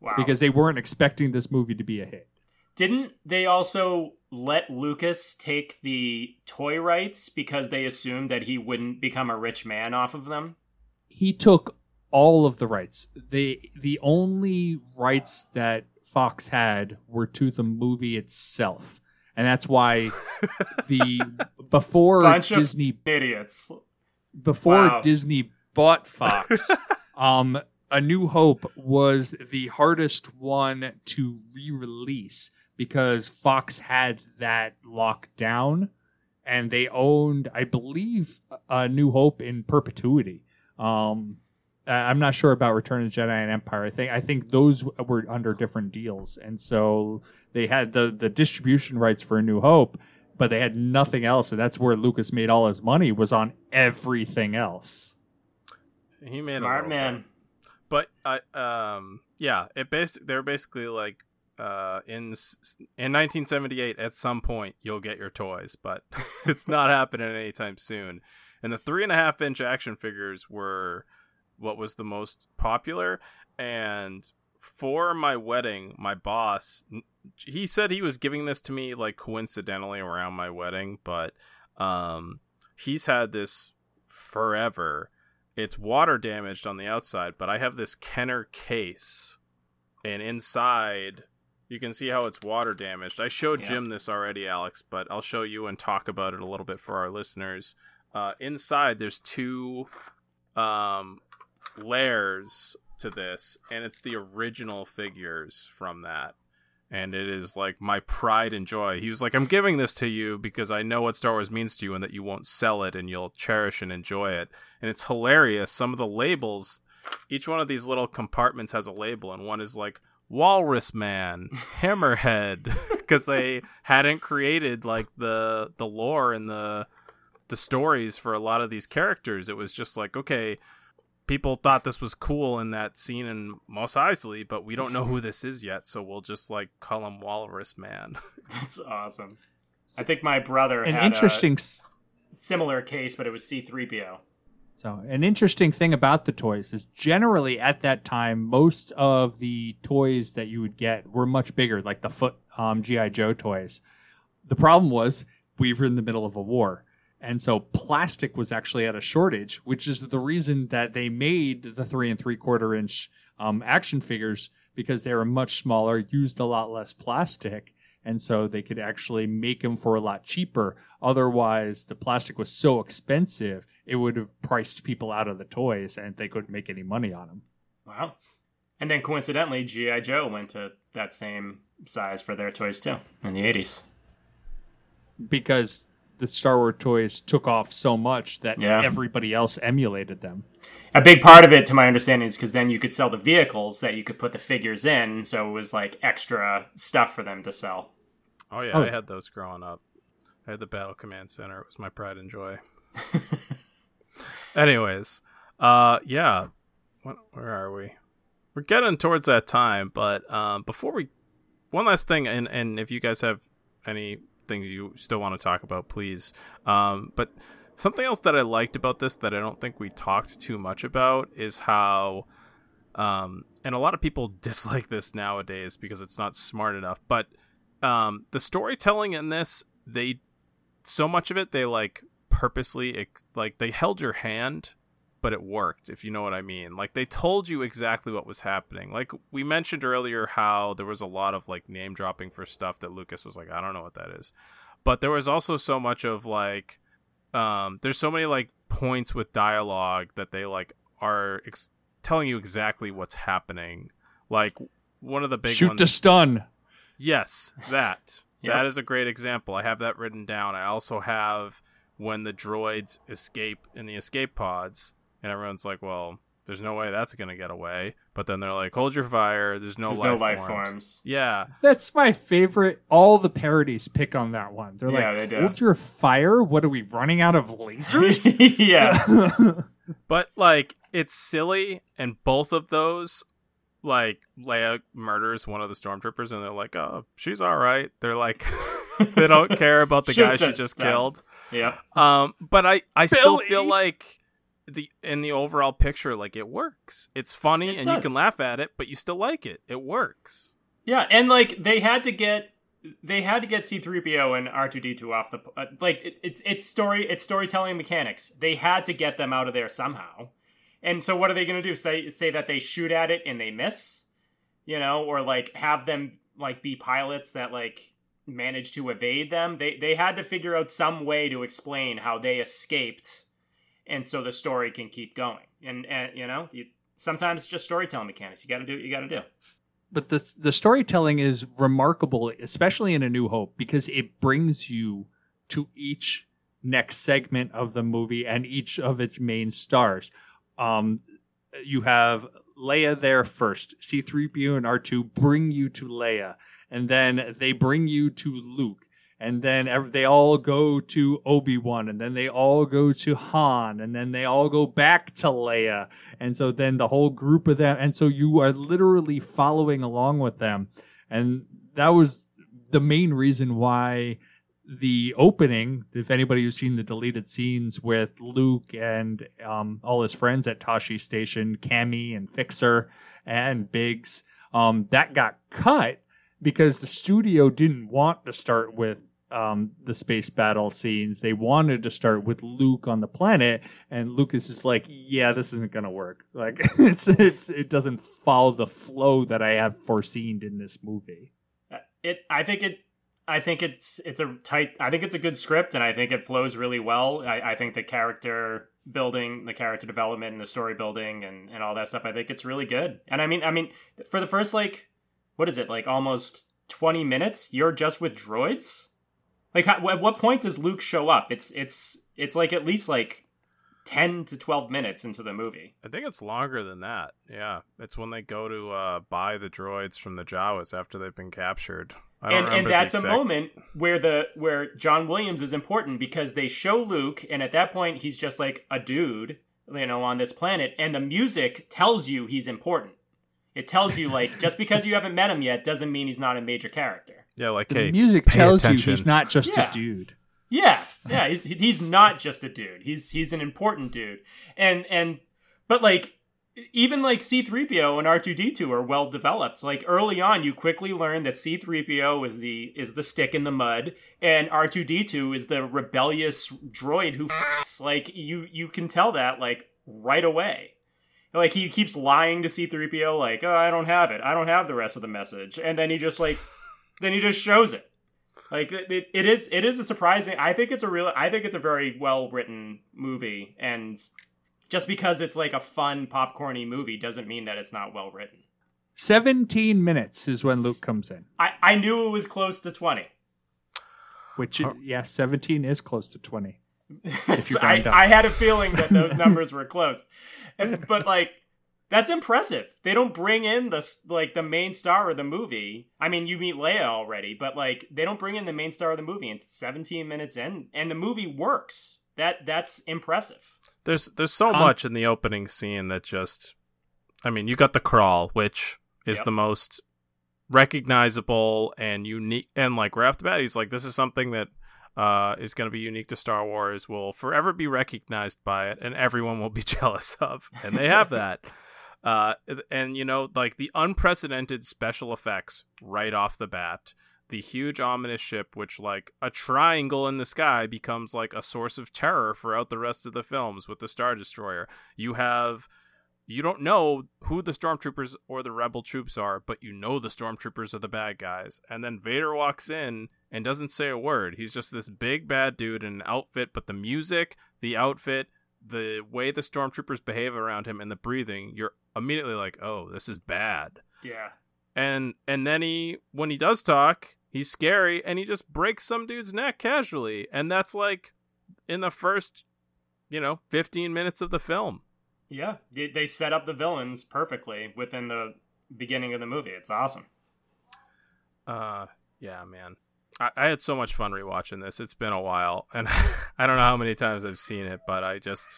Wow. because they weren't expecting this movie to be a hit. Didn't they also let Lucas take the toy rights because they assumed that he wouldn't become a rich man off of them? he took all of the rights. The the only rights that Fox had were to the movie itself. And that's why the before Bunch Disney idiots. before Wow. Disney bought Fox, um A New Hope was the hardest one to re-release because Fox had that locked down and they owned I believe A New Hope in perpetuity. Um, I'm not sure about Return of the Jedi and Empire. I think I think those were under different deals, and so they had the the distribution rights for A New Hope, but they had nothing else, and that's where Lucas made all his money was on everything else. He made a Smart little man. bit. But I um yeah, it bas- they're basically like uh in in 1978 at some point you'll get your toys, but it's not happening anytime soon. And the three and a half inch action figures were what was the most popular. And for my wedding, my boss he said he was giving this to me like coincidentally around my wedding, but um he's had this forever it's water damaged on the outside, but I have this Kenner case, and inside you can see how it's water damaged. I showed Yeah. Jim this already, Alex, but I'll show you and talk about it a little bit for our listeners. Uh, inside, there's two um, layers to this, and it's the original figures from that. And it is like my pride and joy. He was like, I'm giving this to you because I know what Star Wars means to you and that you won't sell it and you'll cherish and enjoy it. And it's hilarious. Some of the labels, each one of these little compartments has a label, and one is like Walrus Man, Hammerhead, because they hadn't created like the the lore and the the stories for a lot of these characters. It was just like, okay, people thought this was cool in that scene in Mos Eisley, but we don't know who this is yet, so we'll just like call him Walrus Man. That's awesome. I think my brother An had interesting s- a similar case, but it was C3PO. So, an interesting thing about the toys is generally at that time, most of the toys that you would get were much bigger, like the foot um, GI Joe toys. The problem was we were in the middle of a war, and so plastic was actually at a shortage, which is the reason that they made the three and three quarter inch um, action figures because they were much smaller, used a lot less plastic, and so they could actually make them for a lot cheaper. Otherwise, the plastic was so expensive, it would have priced people out of the toys, and they couldn't make any money on them. Wow. And then coincidentally, G.I. Joe went to that same size for their toys too in the 80s. Because the Star Wars toys took off so much that Yeah. everybody else emulated them. A big part of it, to my understanding, is because then you could sell the vehicles that you could put the figures in, so it was like extra stuff for them to sell. Oh yeah, Oh. I had those growing up. I had the Battle Command Center. It was my pride and joy. Anyways, uh, yeah, what, where are we? We're getting towards that time, but um, before we, one last thing, and and if you guys have any things you still want to talk about, please. Um, but something else that I liked about this that I don't think we talked too much about is how, um, and a lot of people dislike this nowadays because it's not smart enough, but um, the storytelling in this, they so much of it they like purposely like they held your hand but it worked if you know what i mean like they told you exactly what was happening like we mentioned earlier how there was a lot of like name dropping for stuff that lucas was like i don't know what that is but there was also so much of like um there's so many like points with dialogue that they like are ex- telling you exactly what's happening like one of the big Shoot ones to stun. Yes, that. Yep. That is a great example. I have that written down. I also have when the droids escape in the escape pods, and everyone's like, "Well, there's no way that's gonna get away." But then they're like, "Hold your fire. There's no There's life no life forms." forms. Yeah, That's my favorite. All the parodies pick on that one. They're Yeah, like, they do. "Hold your fire." What are we running out of lasers? yeah. but like it's silly, and both of those like Leia murders one of the stormtroopers, and they're like, "Oh, she's all right." They're like, they don't care about the Shoot guy she this just guy. killed. Yeah. Um, but I I still Billy! feel like the in the overall picture, like it works. It's funny It and you can laugh at it, but you still like it. It works. Yeah, and like they had to get they had to get C3PO and R2D2 off the uh, like it, it's it's story it's storytelling mechanics. They had to get them out of there somehow. And so what are they going to do? Say say that they shoot at it and they miss? You know, or like have them like be pilots that like manage to evade them? They they had to figure out some way to explain how they escaped and so the story can keep going. And and you know, you, sometimes it's just storytelling mechanics. You got to do what you got to do. but the the storytelling is remarkable, especially in A New Hope, because it brings you to each next segment of the movie and each of its main stars. Um, you have Leia there first. C3PO and R2 bring you to Leia, and then they bring you to Luke. And then ev- they all go to Obi Wan, and then they all go to Han, and then they all go back to Leia, and so then the whole group of them, and so you are literally following along with them, and that was the main reason why the opening. If anybody who's seen the deleted scenes with Luke and um, all his friends at Tosche Station, Camie and Fixer and Biggs, um, that got cut because the studio didn't want to start with um, the space battle scenes. They wanted to start with Luke on the planet, and Lucas is like, "Yeah, this isn't gonna work. Like, it's it's it doesn't follow the flow that I have foreseen in this movie." Uh, it i think it i think it's it's a tight i think it's a good script and i think it flows really well i, I think the character building the character development and the story building and, and all that stuff i think it's really good and i mean i mean for the first like what is it like almost 20 minutes you're just with droids like how, at what point does luke show up it's it's it's like at least like 10 to 12 minutes into the movie I think it's longer than that. Yeah, it's when they go to uh, buy the droids from the Jawas after they've been captured. I don't and and that's a moment where the where John Williams is important because they show Luke, and at that point he's just like a dude, you know, on this planet, and the music tells you he's important. It tells you like just because you haven't met him yet doesn't mean he's not a major character. Yeah, like The hey, music pay tells attention. you he's not just Yeah. a dude. Yeah, yeah, he's, he's not just a dude. He's he's an important dude, and and but like even like C3PO and R2D2 are well developed. Like early on, you quickly learn that C3PO is the is the stick in the mud, and R2D2 is the rebellious droid who f***s. like you you can tell that like right away. Like he keeps lying to C3PO, like, oh, I don't have it. I don't have the rest of the message, and then he just like, then he just shows it. Like it, it, it is it is a surprising. I think it's a real. I think it's a very well written movie, and just because it's like a fun popcorny movie doesn't mean that it's not well written. 17 minutes is when Luke comes in, I I knew it was close to twenty. which, Oh. yeah, 17 is close to 20. If you So I, round up. I had a feeling that those numbers were close, And- but like that's impressive. They don't bring in the like the main star of the movie. I mean, you meet Leia already, but like they don't bring in the main star of the movie. It's 17 minutes in, and the movie works. That that's impressive. There's there's so Um, much in the opening scene that just I mean, you got the crawl, which is Yep. the most recognizable and unique and like right off the bat, he's like, This is something that uh, is going to be unique to Star Wars, will forever be recognized by it, and everyone will be jealous of. And they have that. Uh, and, you know, like the unprecedented special effects right off the bat, the huge ominous ship, which, like, a triangle in the sky becomes like a source of terror throughout the rest of the films with the Star Destroyer. You have you don't know who the stormtroopers or the rebel troops are, but you know the stormtroopers are the bad guys. And then Vader walks in and doesn't say a word. He's just this big bad dude in an outfit, but the music, the outfit, the way the stormtroopers behave around him and the breathing, you're immediately like, "Oh, this is bad." Yeah. And and then he when he does talk, he's scary and he just breaks some dude's neck casually. And that's like in the first, you know, 15 minutes of the film. Yeah, they, they set up the villains perfectly within the beginning of the movie. It's awesome. Uh, yeah, man. I, I had so much fun rewatching this. It's been a while, and I don't know how many times I've seen it, but I just,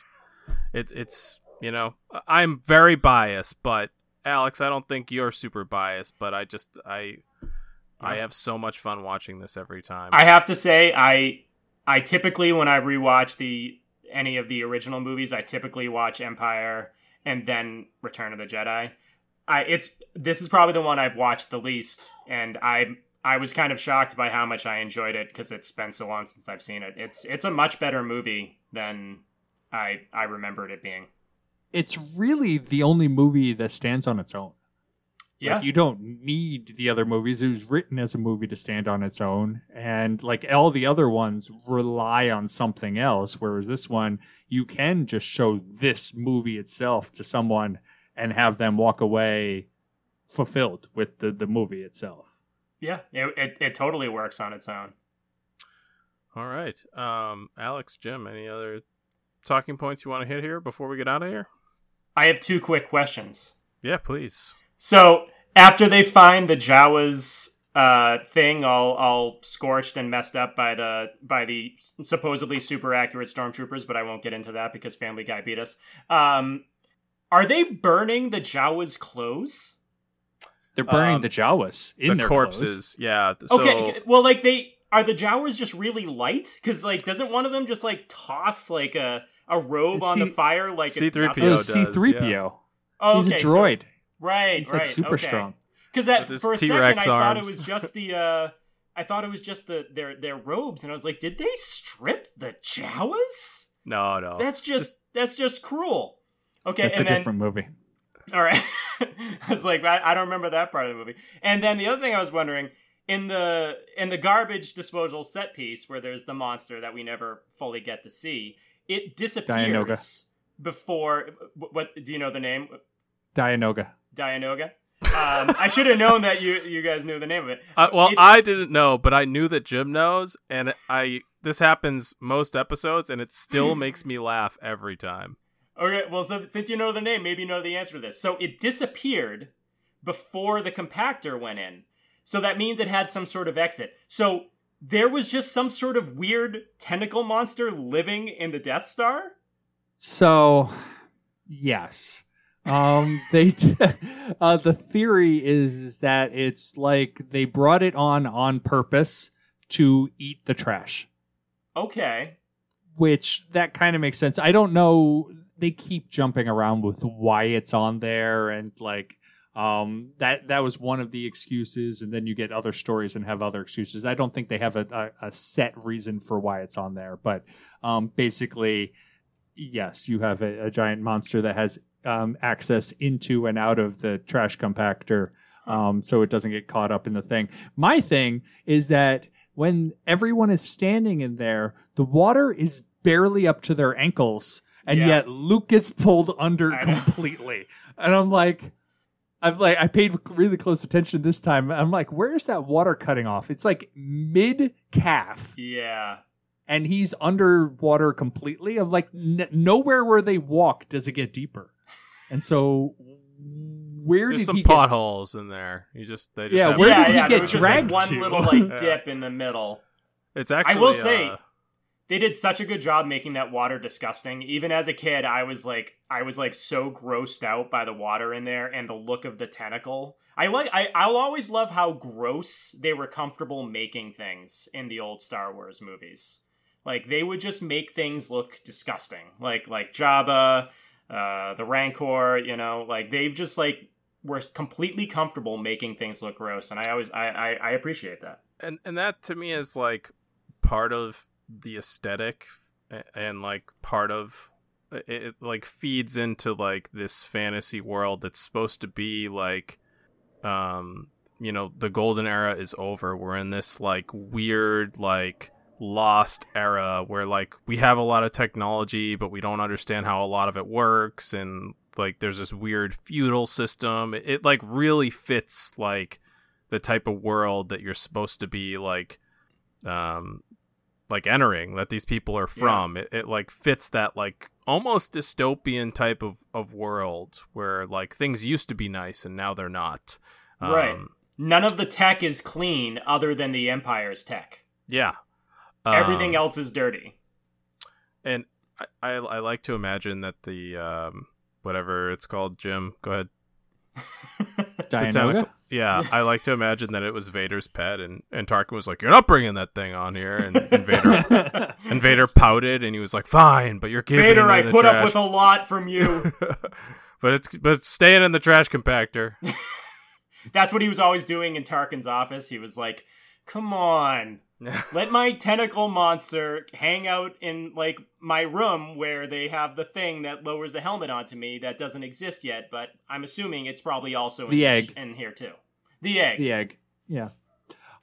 it, it's, you know, I'm very biased, but Alex, I don't think you're super biased, but I just I I have so much fun watching this every time. I have to say, I I typically when I rewatch the any of the original movies, I typically watch Empire and then Return of the Jedi. I it's this is probably the one I've watched the least, and I I was kind of shocked by how much I enjoyed it because it's been so long since I've seen it. It's it's a much better movie than I I remembered it being. It's really the only movie that stands on its own. Yeah, Like, you don't need the other movies. It was written as a movie to stand on its own. And like all the other ones rely on something else. Whereas this one, you can just show this movie itself to someone and have them walk away fulfilled with the, the movie itself. Yeah, it, it it totally works on its own. All right. Um Alex, Jim, any other talking points you want to hit here before we get out of here? I have two quick questions. Yeah, please. So after they find the Jawas uh, thing all all scorched and messed up by the by the supposedly super accurate stormtroopers, but I won't get into that because Family Guy beat us. Um, are they burning the Jawas' clothes? They're burning Um, the Jawas in the their corpses. Yeah. So Okay, well, like they are the Jawas just really light? Because like, doesn't one of them just like toss like a a robe on the fire like C-3PO does, C three PO. Oh, He's okay, a so- droid. right, He's right, like super okay. strong. Because that for a T-Rex second, I thought it was just the. uh I thought it was just the their their robes, and I was like, did they strip the Jawas? no, no. That's just, that's just cruel. Okay, That's a and then different movie. All right, I was like, I, I don't remember that part of the movie. And then the other thing I was wondering in the in the garbage disposal set piece where there's the monster that we never fully get to see, it disappears Dianoga. before. What, what do you know the name? Dianoga. Dianoga. Um, I should have known that you you guys knew the name of it. I, well, It- I didn't know, but I knew that Jim knows, and I this happens most episodes, and it still makes me laugh every time. Okay, well, so since you know the name, maybe you know the answer to this. So it disappeared before the compactor went in. So that means it had some sort of exit. So there was just some sort of weird tentacle monster living in the Death Star? So, yes. Um, they d- uh, the theory is that it's like they brought it on on purpose to eat the trash, Okay. which that kind of makes sense. I don't know. They keep jumping around with why it's on there and like um that that was one of the excuses and then you get other stories and have other excuses i don't think they have a, a, a set reason for why it's on there but um basically yes, you have a, a giant monster that has um, access into and out of the trash compactor, um, so it doesn't get caught up in the thing. My thing is that when everyone is standing in there, the water is barely up to their ankles, and Yeah. yet Luke gets pulled under I know. completely, and I'm like. I've like I paid really close attention this time. I'm like, where's that water cutting off? It's like mid calf Yeah. and he's underwater completely. I'm like, n- nowhere where they walk does it get deeper. And so, where There's did some he get? potholes in there. You just they just Yeah, have where yeah, did he yeah, get there was just like dragged one to? little like dip in the middle. It's actually. I will say- uh, they did such a good job making that water disgusting. Even as a kid, I was like I was like so grossed out by the water in there and the look of the tentacle. I like I I'll always love how gross they were comfortable making things in the old Star Wars movies. Like they would just make things look disgusting. Like like Jabba, uh the Rancor, you know, like they've just like were completely comfortable making things look gross and I always I I, I appreciate that. and and that to me is like part of the aesthetic and like part of it, like feeds into like this fantasy world that's supposed to be like um you know the golden era is over. We're in this like weird like lost era where like we have a lot of technology but we don't understand how a lot of it works. And like there's this weird feudal system. It, it like really fits like the type of world that you're supposed to be like um like entering that these people are from it, it like fits that like almost dystopian type of of world where like things used to be nice and now they're not Right. Um, None of the tech is clean other than the Empire's tech. yeah Everything Um, else is dirty. and I, I i like to imagine that the um whatever it's called jim go ahead The Dianoga? Yeah, I like to imagine that it was Vader's pet, and and Tarkin was like, "You're not bringing that thing on here," and, and Vader and Vader pouted, and he was like, "Fine, but you're keeping Vader, I put up with a lot from you. but it's but it's staying in the trash compactor. That's what he was always doing in Tarkin's office. He was like, "Come on, let my tentacle monster hang out in like my room where they have the thing that lowers the helmet onto me that doesn't exist yet, but I'm assuming it's probably also The in, egg. in here too. The egg. the egg. Yeah.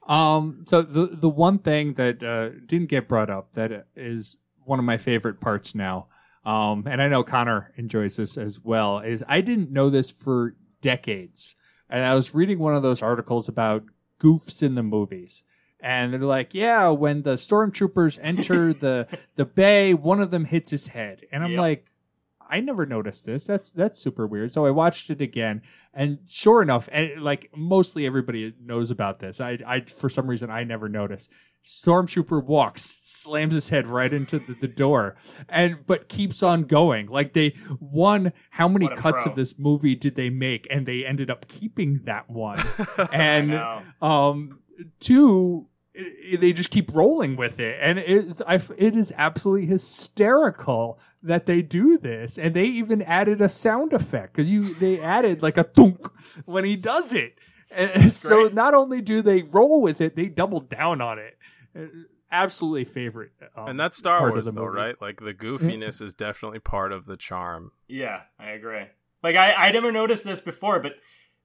Um. So the the one thing that uh, didn't get brought up that is one of my favorite parts now, um, and I know Connor enjoys this as well, is I didn't know this for decades, and I was reading one of those articles about goofs in the movies. And they're like, yeah, when the stormtroopers enter the the bay, one of them hits his head, and I'm Yep. like, I never noticed this. That's that's super weird. So I watched it again, and sure enough, and like mostly everybody knows about this. I, I for some reason I never noticed. Stormtrooper walks, slams his head right into the, the door, and but keeps on going. Like they one, how many cuts pro. of this movie did they make, and they ended up keeping that one. and um, two, i- they just keep rolling with it, and it I, it is absolutely hysterical that they do this, and they even added a sound effect because you they added like a thunk when he does it. And so great. not only do they roll with it, they double down on it. Absolutely favorite, um, and that's Star Wars, though, movie. right? Like the goofiness is definitely part of the charm. Yeah, I agree. Like I, I never noticed this before, but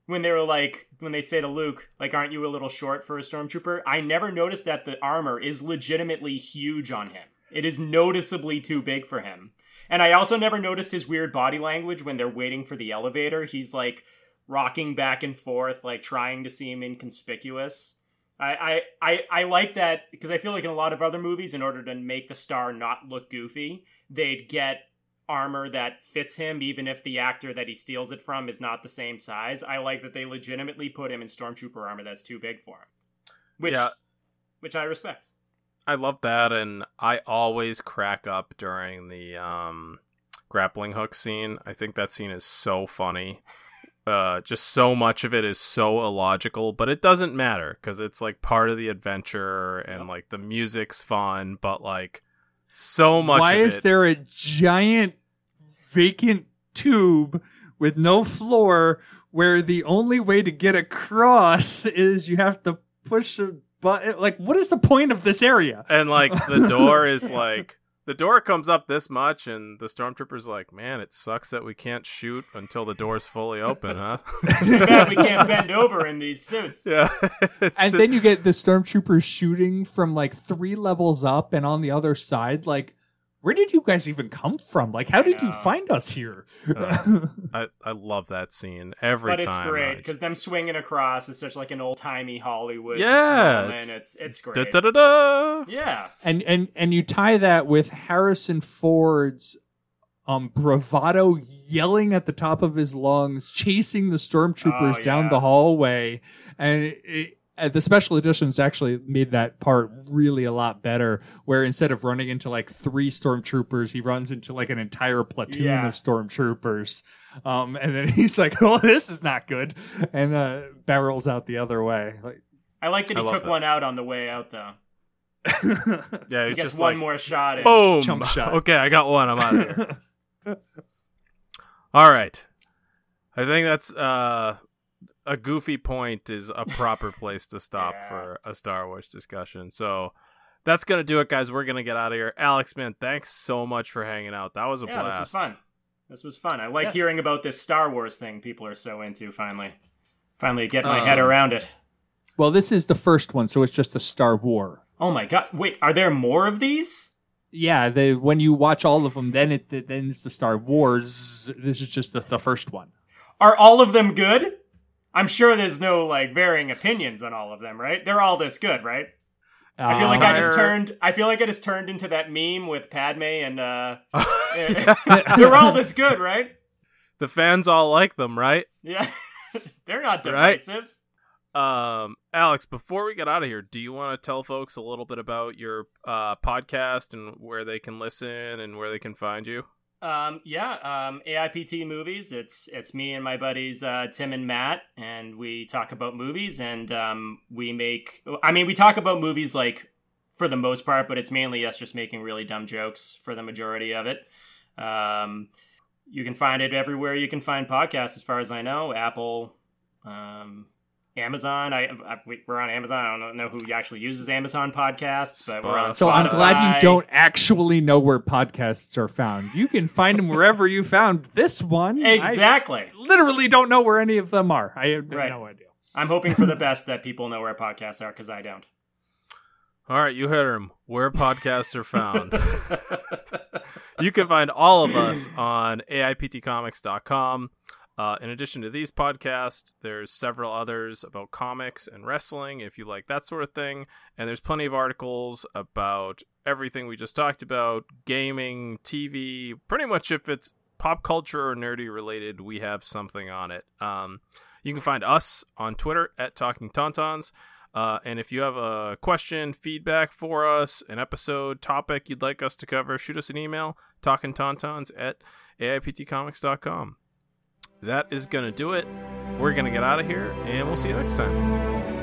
when they were like when they say to Luke, like, aren't you a little short for a stormtrooper? I never noticed that the armor is legitimately huge on him. It is noticeably too big for him. And I also never noticed his weird body language when they're waiting for the elevator. He's like rocking back and forth, like trying to seem inconspicuous. I, I, I, I like that because I feel like in a lot of other movies, in order to make the star not look goofy, they'd get armor that fits him, even if the actor that he steals it from is not the same size. I like that they legitimately put him in stormtrooper armor that's too big for him, which, Yeah. which I respect. I love that, and I always crack up during the um, grappling hook scene. I think that scene is so funny. Uh, just so much of it is so illogical, but it doesn't matter because it's like part of the adventure, and like the music's fun, but like so much. Why of is it- there a giant vacant tube with no floor where the only way to get across is you have to push a button? Like, what is the point of this area? And like the door is like the door comes up this much, and the stormtrooper's like, "Man, it sucks that we can't shoot until the door's fully open, huh?" Too bad we can't bend over in these suits. yeah, And then you get the stormtroopers shooting from like three levels up and on the other side. Like, where did you guys even come from? Like, how did you find us here? I, I love that scene every But time. it's great like, because them swinging across is such like an old timey Hollywood. Yeah, moment. it's- it's it's da, great. da, da, da. Yeah, and and and you tie that with Harrison Ford's um bravado yelling at the top of his lungs chasing the stormtroopers Oh, down the hallway and it, uh, the special editions actually made that part really a lot better where instead of running into like three stormtroopers he runs into like an entire platoon Yeah. of stormtroopers um and then he's like oh this is not good and uh barrels out the other way like I like that he took that. one out on the way out though. Yeah, He gets just one like, more shot in. boom. Jump shot. Okay, I got one. I'm out of here. All right. I think that's uh, a goofy point is a proper place to stop Yeah. for a Star Wars discussion. So that's gonna do it, guys. We're gonna get out of here. Alex, man, thanks so much for hanging out. That was a yeah, blast. this was fun. This was fun. I like Yes. hearing about this Star Wars thing people are so into. Finally, finally get my Um, head around it. well this is the first one so it's just a star war Oh my god! Wait, are there more of these? Yeah, they when you watch all of them, then it then it's the Star Wars. This is just the, the first one. Are all of them good? I'm sure there's no like varying opinions on all of them, right? They're all this good, right? I feel like I just turned. I feel like I just turned into that meme with Padme and uh, they're all this good, right? the fans all like them, right? Yeah, they're not Right? divisive. Um, Alex, before we get out of here, do you want to tell folks a little bit about your uh, podcast and where they can listen and where they can find you? Um, yeah, um, AIPT movies. It's it's me and my buddies uh, Tim and Matt, and we talk about movies, and um, we make. I mean, we talk about movies like for the most part, but it's mainly us just making really dumb jokes for the majority of it. Um, you can find it everywhere you can find podcasts, as far as I know. Apple, um, Amazon. I, I we're on Amazon. I don't know who actually uses Amazon podcasts, but we're on. So I'm glad you don't actually know where podcasts are found. You can find them wherever you found this one. I Exactly. literally don't know where any of them are. I have Right. no idea. I'm hoping for the best that people know where podcasts are because I don't. All right, you heard him. Where podcasts are found. you can find all of us on AIPTcomics.com. Uh, in addition to these podcasts, there's several others about comics and wrestling if you like that sort of thing. And there's plenty of articles about everything we just talked about gaming, TV, pretty much if it's pop culture or nerdy related, we have something on it. Um, you can find us on Twitter at Talking Tauntauns. Uh, and if you have a question, feedback for us, an episode, topic you'd like us to cover, shoot us an email, talkingtauntauns at AIPTcomics.com. That is going to do it. We're going to get out of here, and we'll see you next time.